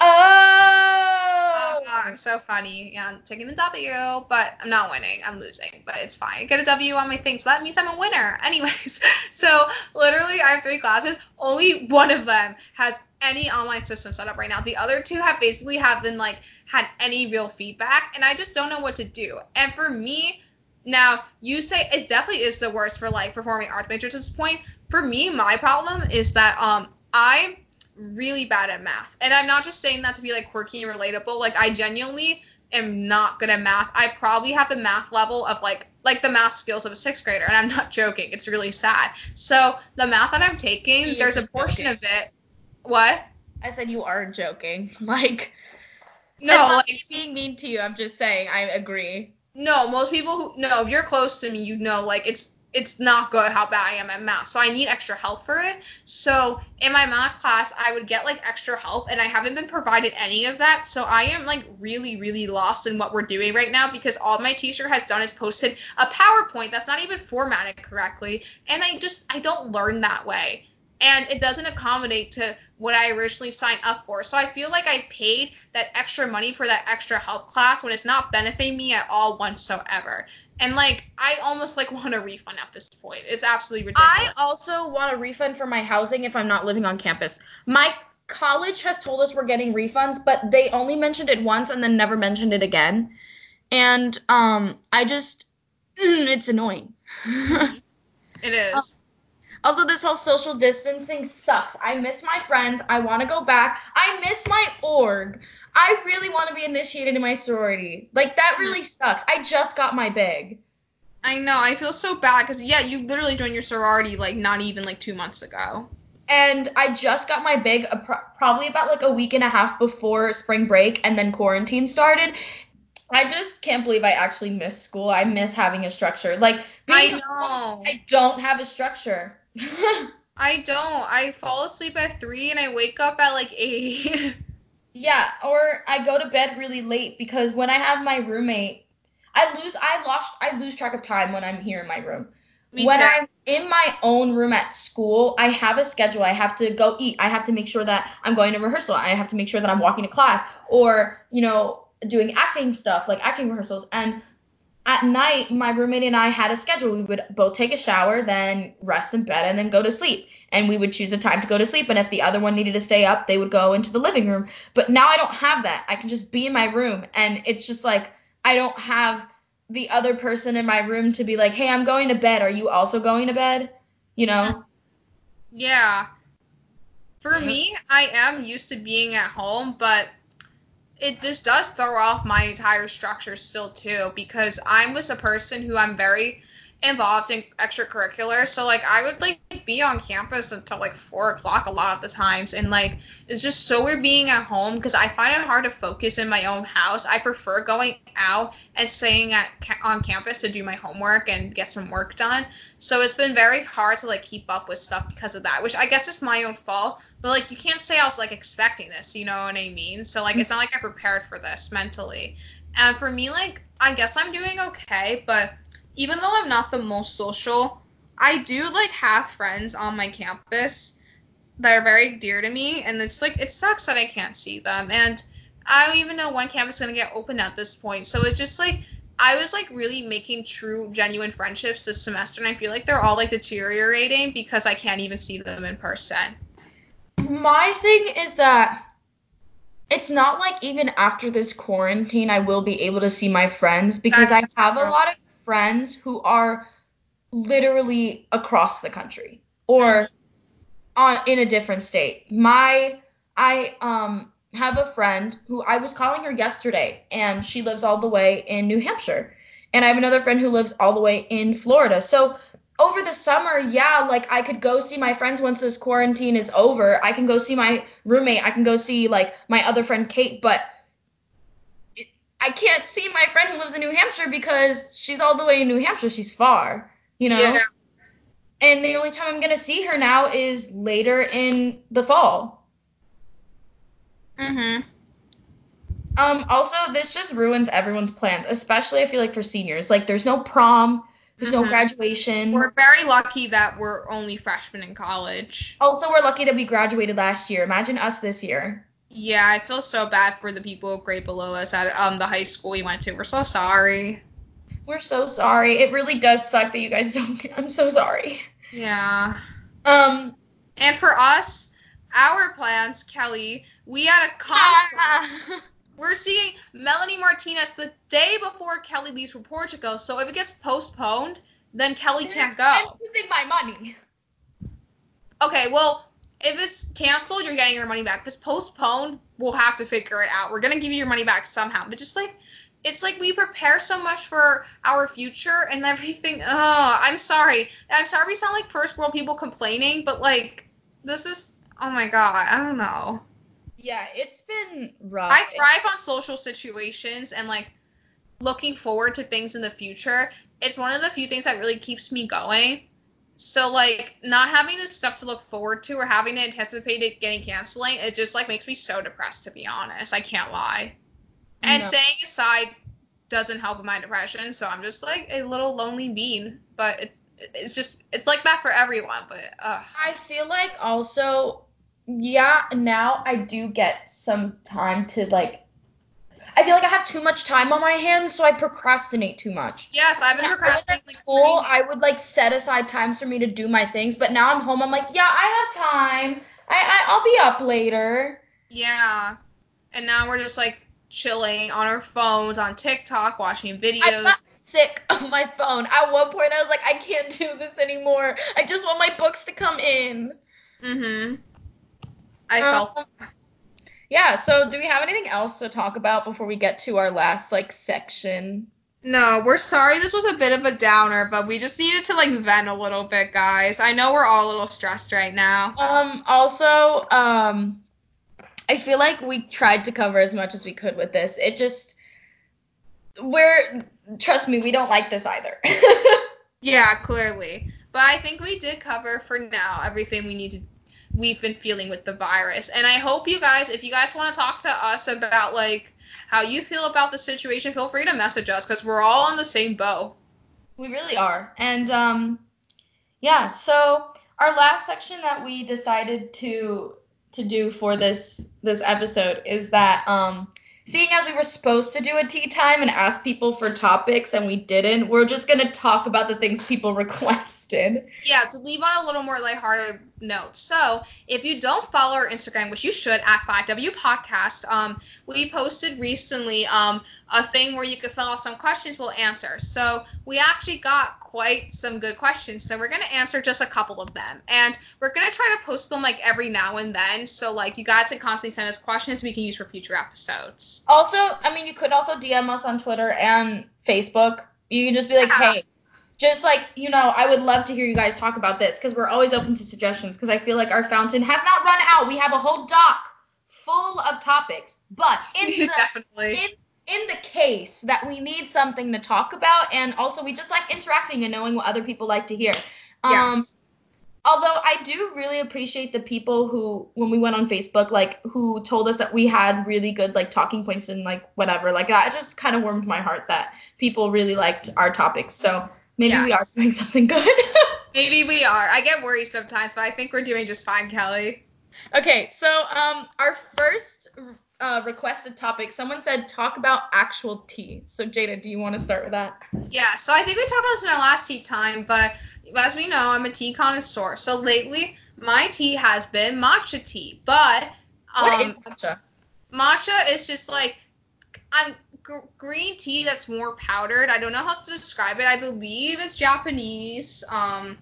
Oh, Uh, I'm so funny. Yeah, I'm taking the W, but I'm not winning. I'm losing, but it's fine. I get a W on my thing, so that means I'm a winner. Anyways, so literally, I have three classes. Only one of them has any online system set up right now. The other two have basically haven't like had any real feedback, and I just don't know what to do. And for me, now you say it definitely is the worst for like performing arts majors at this point. For me, my problem is that um I'm really bad at math. And I'm not just saying that to be like quirky and relatable. Like I genuinely am not good at math. I probably have the math level of like like the math skills of a sixth grader, and I'm not joking. It's really sad. So the math that I'm taking, He there's a portion joking. of it. What? I said you are joking. Like No, I'm not like being mean to you. I'm just saying I agree. no. Most people who no, if you're close to me, you know like it's it's not good how bad I am at math. So I need extra help for it. So in my math class, I would get like extra help, and I haven't been provided any of that. So I am like really, really lost in what we're doing right now because all my teacher has done is posted a PowerPoint that's not even formatted correctly, and I just I don't learn that way. And it doesn't accommodate to what I originally signed up for. So I feel like I paid that extra money for that extra help class when it's not benefiting me at all whatsoever. And like I almost like want a refund at this point. It's absolutely ridiculous. I also want a refund for my housing if I'm not living on campus. My college has told us we're getting refunds, but they only mentioned it once and then never mentioned it again. And um I just it's annoying. it is. Also, this whole social distancing sucks. I miss my friends. I want to go back. I miss my org. I really want to be initiated in my sorority. Like, that really sucks. I just got my big. I know. I feel so bad because yeah, you literally joined your sorority like not even like two months ago. And I just got my big pro- probably about like a week and a half before spring break and then quarantine started. I just can't believe I actually miss school. I miss having a structure. Like, I being know. I don't have a structure. I don't. I fall asleep at three and I wake up at like eight. Yeah, or I go to bed really late because when I have my roommate, I lose I lost I lose track of time when I'm here in my room. Me when too. I'm in my own room at school, I have a schedule. I have to go eat. I have to make sure that I'm going to rehearsal. I have to make sure that I'm walking to class or, you know, doing acting stuff like acting rehearsals. And at night, my roommate and I had a schedule. We would both take a shower, then rest in bed, and then go to sleep. And we would choose a time to go to sleep. And if the other one needed to stay up, they would go into the living room. But now I don't have that. I can just be in my room. And it's just like, I don't have the other person in my room to be like, hey, I'm going to bed. Are you also going to bed? You know? Yeah. For me, I am used to being at home, but it this does throw off my entire structure still too because I'm just a person who I'm very involved in extracurricular. So like I would like be on campus until like four o'clock a lot of the times, and like it's just so weird being at home because I find it hard to focus in my own house. I prefer going out and staying at on campus to do my homework and get some work done. So it's been very hard to like keep up with stuff because of that, which I guess is my own fault. But like you can't say I was like expecting this, you know what I mean? So like it's not like I prepared for this mentally. And for me, like I guess I'm doing okay, but even though I'm not the most social, I do like have friends on my campus that are very dear to me, and it's like it sucks that I can't see them. And I don't even know when campus is gonna get open at this point. So it's just like I was like really making true, genuine friendships this semester, and I feel like they're all like deteriorating because I can't even see them in person. My thing is that it's not like even after this quarantine I will be able to see my friends because That's I have a lot of friends who are literally across the country or on in a different state. My I um have a friend who I was calling her yesterday and she lives all the way in New Hampshire. And I have another friend who lives all the way in Florida. So over the summer, yeah, like I could go see my friends once this quarantine is over. I can go see my roommate. I can go see like my other friend Kate, but I can't see my friend who lives in New Hampshire because she's all the way in New Hampshire. She's far, you know. Yeah. And the only time I'm gonna see her now is later in the fall. Mhm. Um, also, this just ruins everyone's plans, especially I feel like for seniors. Like, there's no prom, there's no Mhm. graduation. We're very lucky that we're only freshmen in college. also, we're lucky that we graduated last year. Imagine us this year. Yeah, I feel so bad for the people grade below us at um the high school we went to. We're so sorry. We're so sorry. It really does suck that you guys don't. I'm so sorry. Yeah. Um, And for us, our plans, Kelly, we had a concert. ah, We're seeing Melanie Martinez the day before Kelly leaves for Portugal. So if it gets postponed, then Kelly can't I'm go. losing my money. Okay, well, if it's canceled, you're getting your money back. If it's postponed, we'll have to figure it out. We're gonna give you your money back somehow. But just like it's like we prepare so much for our future and everything. Oh, I'm sorry. I'm sorry we sound like first world people complaining, but like this is oh my god, I don't know. Yeah, it's been rough. I thrive on social situations and like looking forward to things in the future. It's one of the few things that really keeps me going. So like not having this stuff to look forward to or having to anticipate it getting canceling, it just like makes me so depressed to be honest. I can't lie. And No. staying aside doesn't help with my depression, so I'm just like a little lonely bean. But it's it's just it's like that for everyone. But uh, I feel like also, yeah, now I do get some time to like. I feel like I have too much time on my hands, so I procrastinate too much. yes, I've been I procrastinating at like school. I would like set aside times for me to do my things, but now I'm home. I'm like, yeah, I have time. I, I I'll be up later. Yeah. And now we're just like chilling on our phones on TikTok, watching I videos. sick of my phone. At one point, I was like, I can't do this anymore. I just want my books to come in. Mhm. I felt Um, Yeah. So, do we have anything else to talk about before we get to our last like section? No, we're sorry this was a bit of a downer, but we just needed to like vent a little bit, guys. I know we're all a little stressed right now. Um. Also, um, I feel like we tried to cover as much as we could with this. It just, we're trust me, we don't like this either. Yeah, clearly. But I think we did cover for now everything we need to we've been feeling with the virus. And I hope you guys, if you guys want to talk to us about like how you feel about the situation, feel free to message us because we're all on the same boat. We really are. And um, yeah. So our last section that we decided to to do for this this episode is that um, seeing as we were supposed to do a tea time and ask people for topics and we didn't, we're just gonna talk about the things people requested. Yeah, to leave on a little more lighthearted note. So if you don't follow our Instagram, which you should at 5W Podcast, um, we posted recently um a thing where you could fill out some questions we'll answer. So we actually got quite some good questions. So we're gonna answer just a couple of them. And we're gonna try to post them like every now and then. So like you guys can constantly send us questions we can use for future episodes. Also, I mean, you could also DM us on Twitter and Facebook. You can just be like, Yeah. hey, just like, you know, I would love to hear you guys talk about this because we're always open to suggestions because I feel like our fountain has not run out. We have a whole doc full of topics. But in the, in, in the case that we need something to talk about, and also we just like interacting and knowing what other people like to hear. Um, yes. although I do really appreciate the people who, when we went on Facebook, like who told us that we had really good like talking points and like whatever, like that just kind of warmed my heart that people really liked our topics. So maybe we are doing something good. Maybe we are. I get worried sometimes, but I think we're doing just fine, Kelly. okay, so um, our first uh, requested topic, someone said talk about actual tea. So Jada, do you want to start with that? Yeah, so I think we talked about this in our last tea time, but as we know, I'm a tea connoisseur. So lately, my tea has been matcha tea, but um, what is matcha? matcha is just like I'm gr- green tea that's more powdered. I don't know how to describe it. I believe it's Japanese. Um,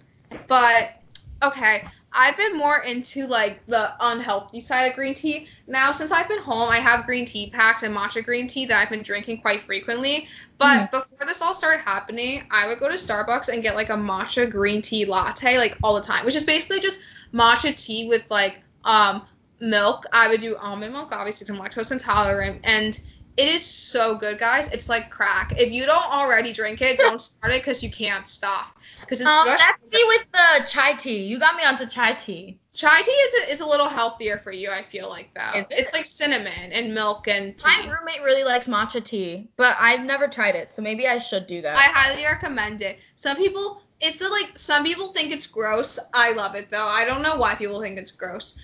but okay, I've been more into like the unhealthy side of green tea. Now since I've been home, I have green tea packs and matcha green tea that I've been drinking quite frequently. But before this all started happening, I would go to Starbucks and get like a matcha green tea latte like all the time, which is basically just matcha tea with like um milk. I would do almond milk, obviously, 'cause I'm lactose intolerant, and it is so good, guys. It's like crack. If you don't already drink it, don't start it because you can't stop. Because it's Um, that's me with the chai tea. You got me onto chai tea. chai tea is a, is a little healthier for you. I feel like though. It? It's like cinnamon and milk and tea. My roommate really likes matcha tea, but I've never tried it, so maybe I should do that. I highly recommend it. Some people, it's a, like some people think it's gross. I love it though. I don't know why people think it's gross.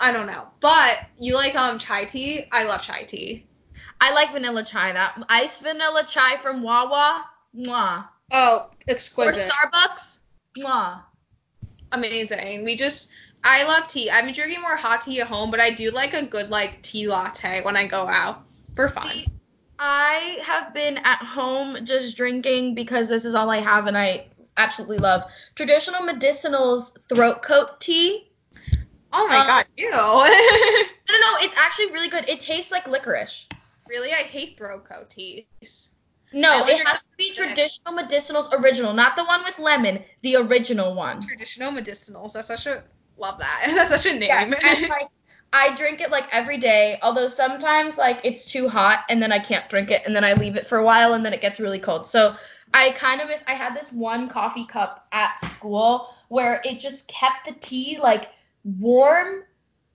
I don't know. But you like um chai tea? I love chai tea. I like vanilla chai. That iced vanilla chai from Wawa, mwah. Oh, exquisite. Or. Starbucks, mwah. Amazing. We just I love tea. I've been drinking more hot tea at home, but I do like a good like tea latte when I go out for fun. See, I have been at home just drinking because this is all I have and I absolutely love traditional medicinals throat coat tea. oh my um, god, ew. No, no, no, it's actually really good. It tastes like licorice. Really, I hate teas. No, it has to be sick. traditional medicinals original, not the one with lemon, the original one. Traditional medicinals. That's such a love that. That's such a name. Yeah, and like I drink it like every day, although sometimes like it's too hot and then I can't drink it and then I leave it for a while and then it gets really cold. So I kind of miss I had this one coffee cup at school where it just kept the tea like warm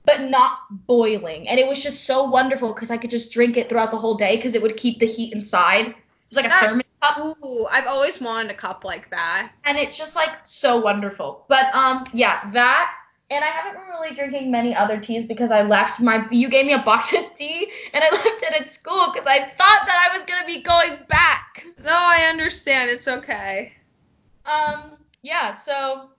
but not boiling. And it was just so wonderful because I could just drink it throughout the whole day because it would keep the heat inside. It was like a thermos cup Ooh, I've always wanted a cup like that. and it's just like so wonderful. But um, yeah, that and I haven't been really drinking many other teas because I left my. You gave me a box of tea and I left it at school because I thought that I was gonna be going back. No, I understand. It's okay. Um, yeah. So,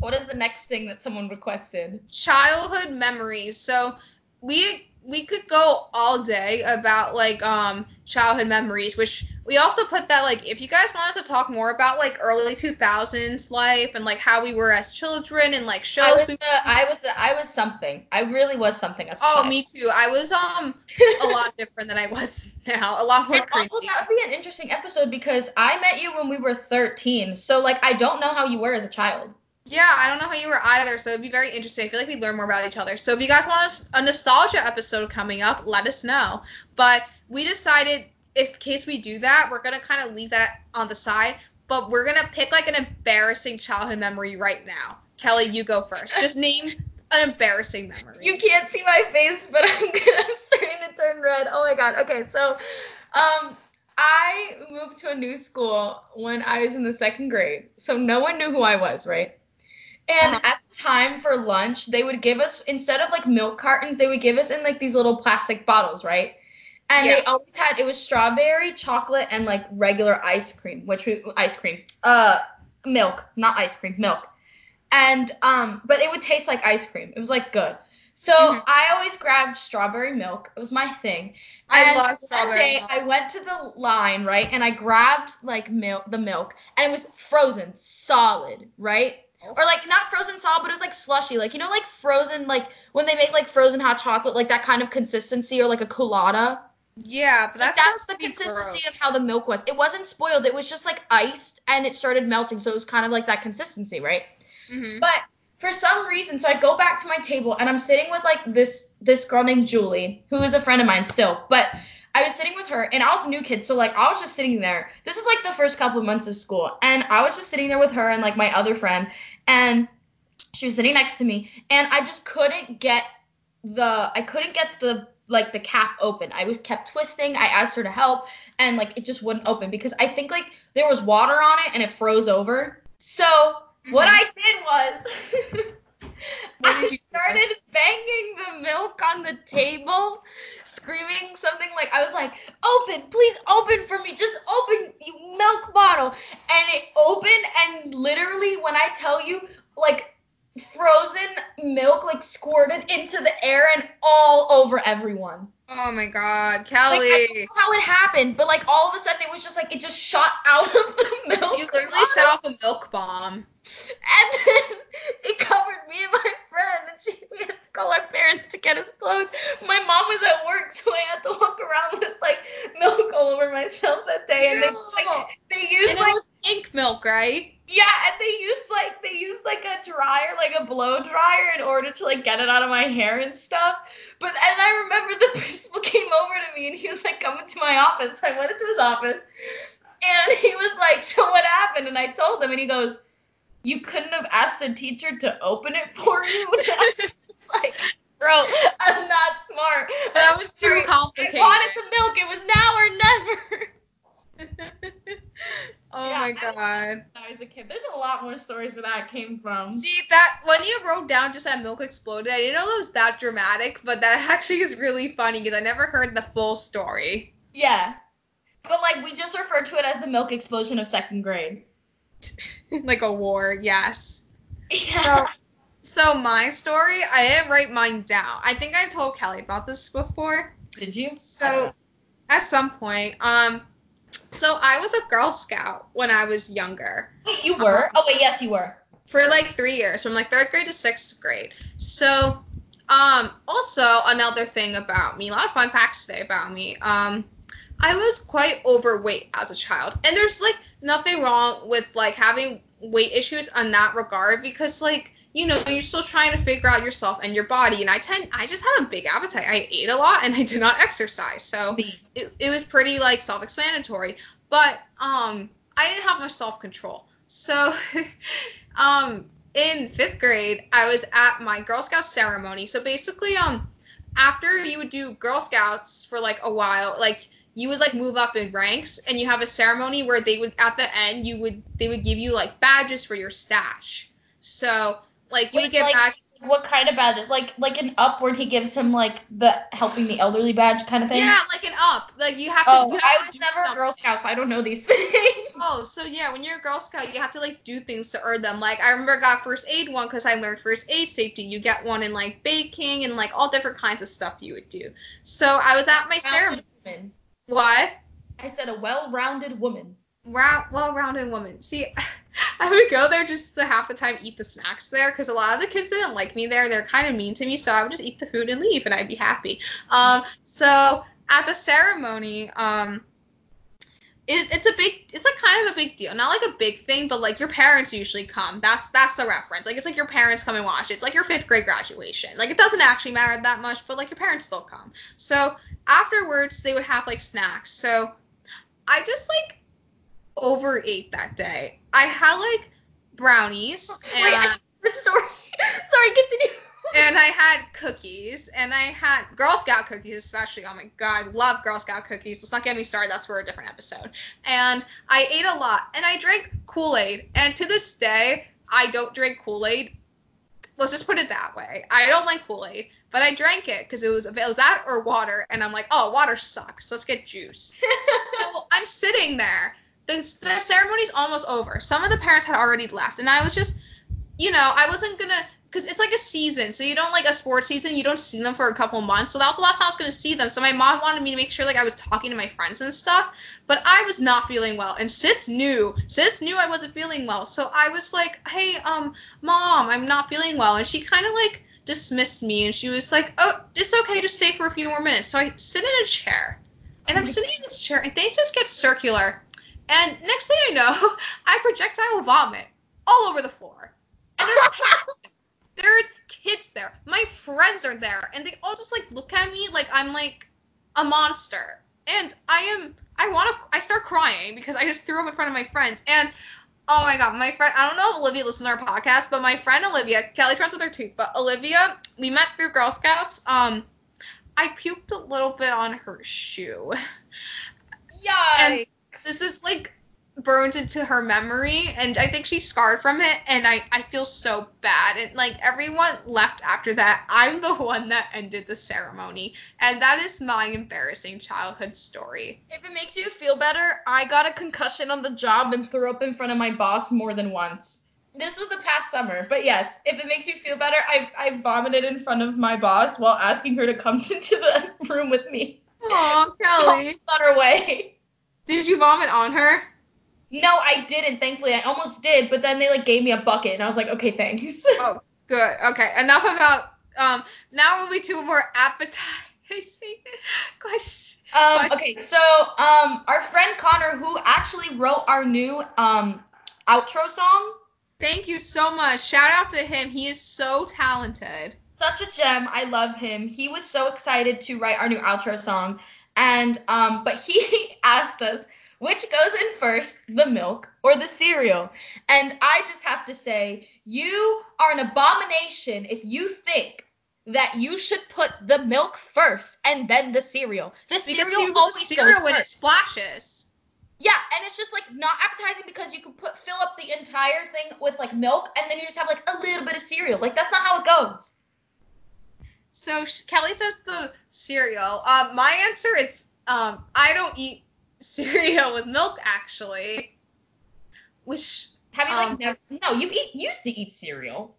what is the next thing that someone requested? childhood memories. So we we could go all day about like um childhood memories, which we also put that like if you guys want us to talk more about like early 2000s life and like how we were as children and like I shows was, we uh, I was, I was something. I really was something as a Oh, me too. I was um a lot different than I was now. A lot more And also, that would be an interesting episode because I met you when we were 13. So, like, I don't know how you were as a child. Yeah, I don't know how you were either, so it'd be very interesting. I feel like we'd learn more about each other. So if you guys want us a nostalgia episode coming up, let us know. But we decided, if case we do that, we're gonna kind of leave that on the side. but we're gonna pick like an embarrassing childhood memory right now. Kelly, you go first. Just name an embarrassing memory. You can't see my face, but I'm I'm starting to turn red. Oh my god. Okay, so um I moved to a new school when I was in the second grade. So no one knew who I was, right? And Uh-huh. at the time for lunch, they would give us instead of like milk cartons, they would give us in like these little plastic bottles, right? And they always had it was strawberry, chocolate, and like regular ice cream, which we ice cream, uh, milk, not ice cream, milk. And um, but it would taste like ice cream. It was like good. So Mhm. I always grabbed strawberry milk. It was my thing. I And love strawberry day milk. I went to the line, right, and I grabbed like milk, the milk, and it was frozen, solid, right? Or like not frozen solid, but it was like slushy, like you know, like frozen, like when they make like frozen hot chocolate, like that kind of consistency, or like a colada. Yeah, but Like, that's, the consistency gross. of how the milk was. It wasn't spoiled. It was just like iced, and it started melting, so it was kind of like that consistency, right? Mhm. But for some reason, so I go back to my table and I'm sitting with like this this girl named Julie, who is a friend of mine still. But I was sitting with her and I was a new kid, so like I was just sitting there. This is like the first couple months of school, and I was just sitting there with her and like my other friend, and she was sitting next to me, and I just couldn't get the I couldn't get the like the cap open. I was kept twisting. I asked her to help, and like it just wouldn't open because I think like there was water on it and it froze over. So what Mhm. I did was What did you? Started banging the milk on the table, screaming something like I was like, "Open, please open for me. Just open you milk bottle." And it opened and literally when I tell you like frozen milk like squirted into the air and all over everyone. Oh my god, Like Kelly. I don't know how it happened, but like all of a sudden it was just like it just shot out of the milk. you literally bottle. set off a milk bomb. And then it covered me and my friend, and she, we had to call our parents to get us clothes. My mom was at work, so I had to walk around with like milk all over myself that day. And they like they used And like pink milk, right? yeah, and they used like they used like a dryer, like a blow dryer, in order to like get it out of my hair and stuff. But and I remember the principal came over to me and he was like, "Come into my office." I went into his office, and he was like, "So what happened?" And I told him, and he goes, "You couldn't have asked the teacher to open it for you." And I was just like, "Bro, I'm not smart. That was too complicated. I wanted the milk. It was now or never." oh Yeah, my I- god. When I was a kid, there's a lot more stories where that came from. See that when you wrote down just that milk exploded, I didn't know it was that dramatic, but that actually is really funny because I never heard the full story. Yeah. But like we just refer to it as the milk explosion of second grade. like a war, yes. Yeah. So so my story, I didn't write mine down. I think I told Kelly about this before. Did you? So at some point, um so I was a Girl Scout when I was younger. Wait, you were? Oh wait, yes you were. for like three years, from like third grade to sixth grade. So, um, also another thing about me, a lot of fun facts today about me. Um, I was quite overweight as a child, and there's like nothing wrong with like having weight issues on that regard because like you know you're still trying to figure out yourself and your body. And I tend, I just had a big appetite. I ate a lot and I did not exercise, so it, it was pretty like self-explanatory. But um i didn't have much self-control. So um in fifth grade i was at my girl scout ceremony. So basically um after you would do girl scouts for like a while like you would like move up in ranks and you have a ceremony where they would at the end you would they would give you like badges for your stash so like you Wait, would get like, badges What kind of badge? Like like an up where he gives him like the helping the elderly badge kind of thing? yeah like an up like you have to Oh, have I was never a. Girl Scout, so I don't know these things. Oh, so yeah, when you're a Girl Scout, you have to like do things to earn them. Like I remember I got first aid one because I learned first aid safety. You get one in like baking and like all different kinds of stuff you would do. So I was at my ceremony. Well-rounded What? I said a well-rounded woman. Ra- well-rounded woman. See, I would go there just the half the time eat the snacks there because a lot of the kids didn't like me there. They're kind of mean to me, so I would just eat the food and leave, and I'd be happy. Um, so at the ceremony, um, it, it's a big, it's like kind of a big deal. Not like a big thing, but like your parents usually come. That's that's the reference. Like it's like your parents come and watch. It's like your fifth grade graduation. Like it doesn't actually matter that much, but like your parents still come. So afterwards, they would have like snacks. So I just like overate that day. I had like brownies Wait, and, the story. Sorry, continue. And I had cookies and I had Girl Scout cookies especially. Oh my god, I love Girl Scout cookies. Let's not get me started. That's for a different episode. And I ate a lot and I drank Kool-Aid. And to this day, I don't drink Kool-Aid. Let's just put it that way. I don't like Kool-Aid, but I drank it because it was it was that or water, and I'm like, oh, water sucks. Let's get juice. so I'm sitting there. The, the ceremony's almost over. Some of the parents had already left, and I was just, you know, I wasn't gonna, because it's like a season, so you don't like a sports season, you don't see them for a couple months. So that was the last time I was gonna see them. So my mom wanted me to make sure like I was talking to my friends and stuff, but I was not feeling well, and sis knew, sis knew I wasn't feeling well. So I was like, hey, um, mom, I'm not feeling well, and she kind of like dismissed me, and she was like, oh, it's okay, just stay for a few more minutes. So I sit in a chair. And I'm sitting in this chair, and things just get circular. And next thing I know, I projectile vomit all over the floor. And there's. there's kids there. My friends are there, and they all just like look at me like I'm like a monster. And I am I want to I start crying because I just threw up in front of my friends. And oh my god, my friend I don't know if Olivia listens to our podcast, but my friend Olivia, Kelly's friends with her too, but Olivia, we met through Girl Scouts. Um I puked a little bit on her shoe. Yikes. This is like burned into her memory and I think she's scarred from it and I, I feel so bad. And like everyone left after that. I'm the one that ended the ceremony. And that is my embarrassing childhood story. If it makes you feel better, I got a concussion on the job and threw up in front of my boss more than once. This was the past summer, but yes, if it makes you feel better, I, I vomited in front of my boss while asking her to come into the room with me. Aw, Kelly. on her way. Did you vomit on her? No, I didn't. Thankfully, I almost did, but then they like gave me a bucket, and I was like, okay, thanks. Oh, good. Okay, enough about um now we'll be to a more appetizing question. Um, okay, so um, our friend Connor, who actually wrote our new um outro song, Thank you so much. Shout out to him. He is so talented. such a gem. I love him. He was so excited to write our new outro song, and um, but he asked us which goes in first, the milk or the cereal, and I just have to say, you are an abomination if you think. That you should put the milk first and then the cereal. The cereal you always put cereal when it splashes. Yeah, and it's just like not appetizing because you can put fill up the entire thing with like milk and then you just have like a little bit of cereal. Like that's not how it goes. So Kelly says the cereal. Um, my answer is um, I don't eat cereal with milk actually. Which Have you Um, like never? No, you eat used to eat cereal.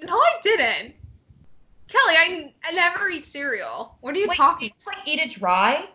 no, I didn't. Kelly, I, I never eat cereal. What are you Wait, talking? You just like eat it dry.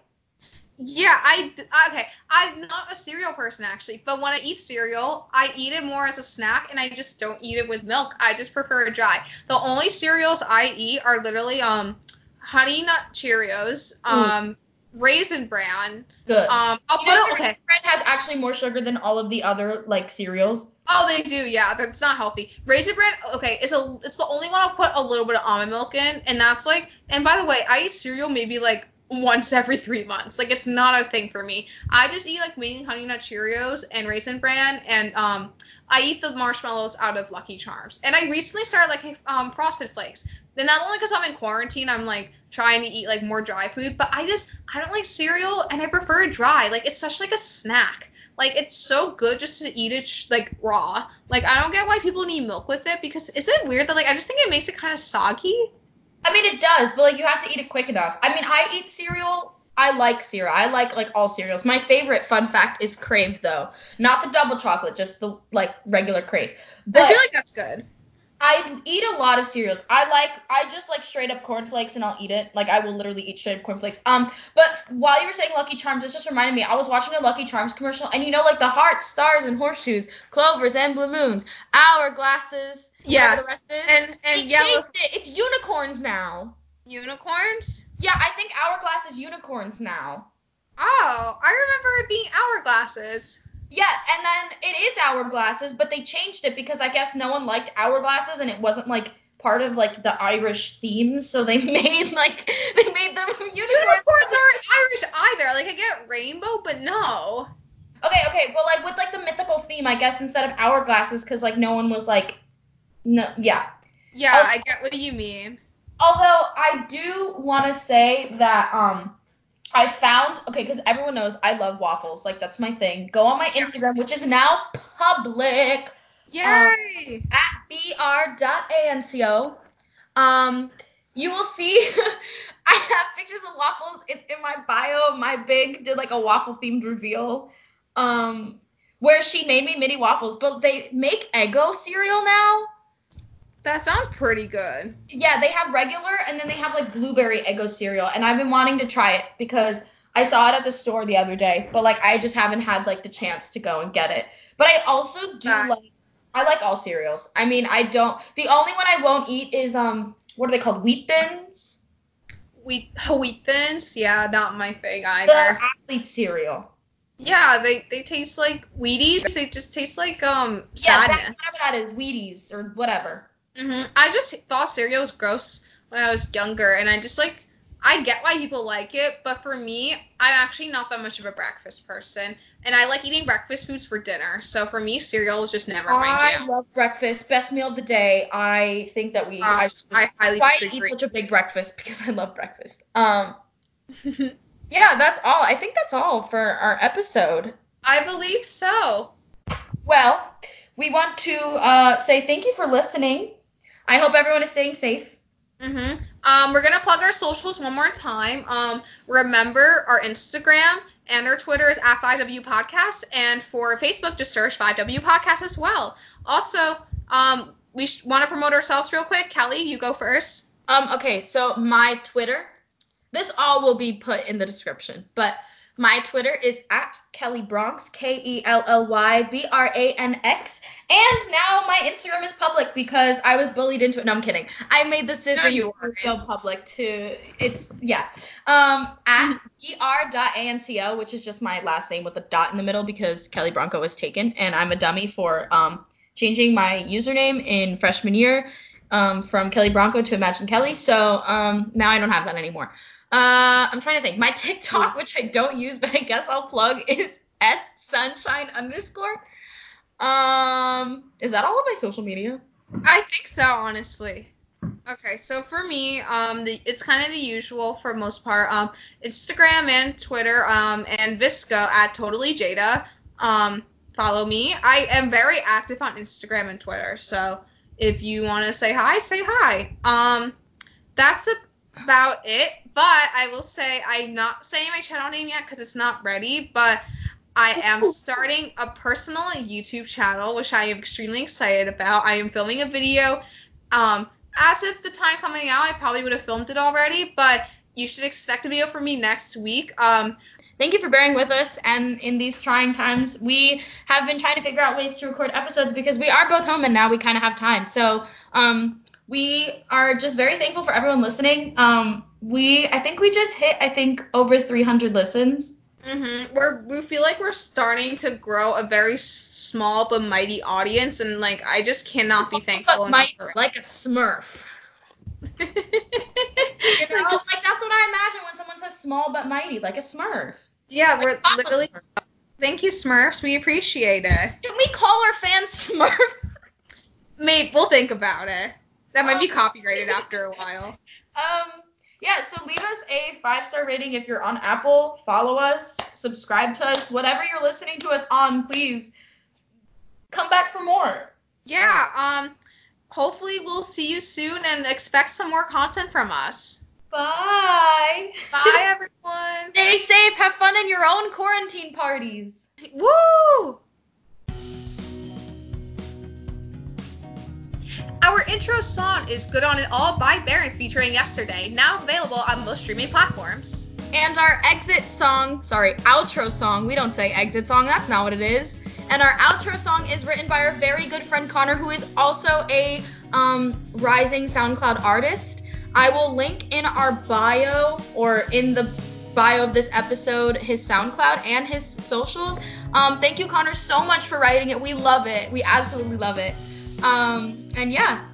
Yeah, I okay. I'm not a cereal person actually, but when I eat cereal, I eat it more as a snack, and I just don't eat it with milk. I just prefer it dry. The only cereals I eat are literally um, Honey Nut Cheerios, um, Raisin Bran. Good. Um, I'll you put know, it okay. bread has actually more sugar than all of the other like cereals. Oh, they do, yeah. It's not healthy. Raisin Bran, okay, it's a it's the only one I'll put a little bit of almond milk in, and that's like. And by the way, I eat cereal maybe like once every three months. Like it's not a thing for me. I just eat like mainly Honey Nut Cheerios and Raisin Bran, and um, I eat the marshmallows out of Lucky Charms. And I recently started like um Frosted Flakes. And not only because I'm in quarantine, I'm like trying to eat like more dry food, but I just I don't like cereal, and I prefer dry. Like it's such like a snack. Like it's so good just to eat it sh- like raw. Like I don't get why people need milk with it because is it weird that like I just think it makes it kind of soggy. I mean, it does, but like you have to eat it quick enough. I mean, I eat cereal. I like cereal. I like like all cereals. My favorite fun fact is Krave though, not the double chocolate, just the like regular Krave. But I feel like that's good. I eat a lot of cereals. I like I just like straight up cornflakes and I'll eat it. Like I will literally eat straight up cornflakes. Um, but while you were saying Lucky Charms, this just reminded me. I was watching a Lucky Charms commercial, and you know like the hearts, stars, and horseshoes, clovers, and blue moons, hourglasses. Yes. whatever the rest is. And They and yellow changed it. It's unicorns now. unicorns. Yeah, I think hourglass is unicorns now. Oh, I remember it being hourglasses. Yeah, and then it is hourglasses, but they changed it because I guess no one liked hourglasses and it wasn't like part of like the Irish themes, so they made like they made them unicorns. Unicorns aren't Irish either. Like I get rainbow, but no. Okay, okay, but like with like the mythical theme, I guess instead of hourglasses, because like no one was like, no, yeah. Yeah, Oh. I get what you mean. Although I do want to say that um I found okay because everyone knows I love waffles like that's my thing. Go on my. Instagram which is now public Yay! at br.anco. Um you will see I have pictures of waffles. It's in my bio. My big did like a waffle themed reveal. Um where she made me mini waffles, but they make Eggo cereal now. That sounds pretty good. Yeah, they have regular and then they have like blueberry Eggo cereal, and I've been wanting to try it because I saw it at the store the other day, but like I just haven't had like the chance to go and get it. But I also do Right. like I like all cereals. I mean, I don't. The only one I won't eat is um what are they called? Wheat thins. Wheat wheat thins, yeah, not my thing either. The athlete cereal. Yeah, they they taste like Wheaties. They just taste like um Yeah, sadness. that, whatever that is, Wheaties or whatever. Hmm I just thought cereal was gross when I was younger, and I just like I get why people like it, but for me, I'm actually not that much of a breakfast person, and I like eating breakfast foods for dinner. So for me, cereal was just never my jam. I love breakfast. Best meal of the day. I think that we. Uh, I, should I highly why I eat such a big breakfast because I love breakfast. Um. Yeah, that's all. I think that's all for our episode. I believe so. Well, we want to uh, say thank you for listening. I hope everyone is staying safe. Mm-hmm. Um, we're gonna plug our socials one more time. Um, remember our Instagram and our Twitter is at 5W Podcast, and for Facebook, just search 5W Podcast as well. Also, um, we sh- want to promote ourselves real quick. Kelly, you go first. Um, okay, so my Twitter, this all will be put in the description, but my Twitter is at Kelly Branx, K E L L Y B R A N X, and now my Instagram is public because I was bullied into it. No, I'm kidding. I made the to weren't. go public to it's yeah. Um, at br.anco, which is just my last name with a dot in the middle because Kelly Branco was taken, and I'm a dummy for um changing my username in freshman year um, from Kelly Branco to Imagine Kelly. So um, now I don't have that anymore. Uh, I'm trying to think. My TikTok, which I don't use, but I guess I'll plug, is s sunshine underscore. Um, is that all of my social media? I think so, honestly. Okay, so for me, um, the, it's kind of the usual for most part. Um, Instagram and Twitter, um, and VSCO at Totally Jada. Um, follow me. I am very active on Instagram and Twitter, so if you want to say hi, say hi. Um, that's about it. But I will say I'm not saying my channel name yet because it's not ready. But I am starting a personal YouTube channel, which I am extremely excited about. I am filming a video. Um, as of the time coming out, I probably would have filmed it already, but you should expect a video from me next week. Um, Thank you for bearing with us. And in these trying times, we have been trying to figure out ways to record episodes because we are both home and now we kind of have time. So um, we are just very thankful for everyone listening. Um, we I think we just hit I think over 300 listens. mhm, we're we feel like we're starting to grow a very small but mighty audience, and like I just cannot be thankful But enough might for it. like a Smurf. You know, Like a like that's what I imagine when someone says small but mighty, like a Smurf. yeah, we're literally. Thank you, Smurfs. We appreciate it. Can we call our fans Smurfs? Mate, we'll think about it. That might be copyrighted after a while. Um, yeah, so leave us a five star rating if you're on Apple. Follow us, subscribe to us, whatever you're listening to us on, please come back for more. Yeah, um hopefully we'll see you soon and expect some more content from us. Bye. Bye everyone. Stay safe, have fun in your own quarantine parties. Woo! Our intro song is Good on It All by Baron featuring Yesterday, now available on most streaming platforms. And our exit song, sorry, outro song, we don't say exit song, that's not what it is. And our outro song is written by our very good friend Connor, who is also a um, rising SoundCloud artist. I will link in our bio or in the bio of this episode his SoundCloud and his socials. Um, thank you, Connor, so much for writing it. We love it. We absolutely love it. Um, and yeah,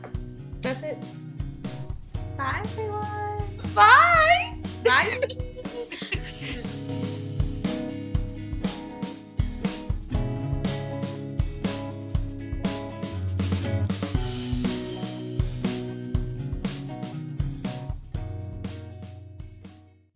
that's it. Bye everyone. Bye. Bye.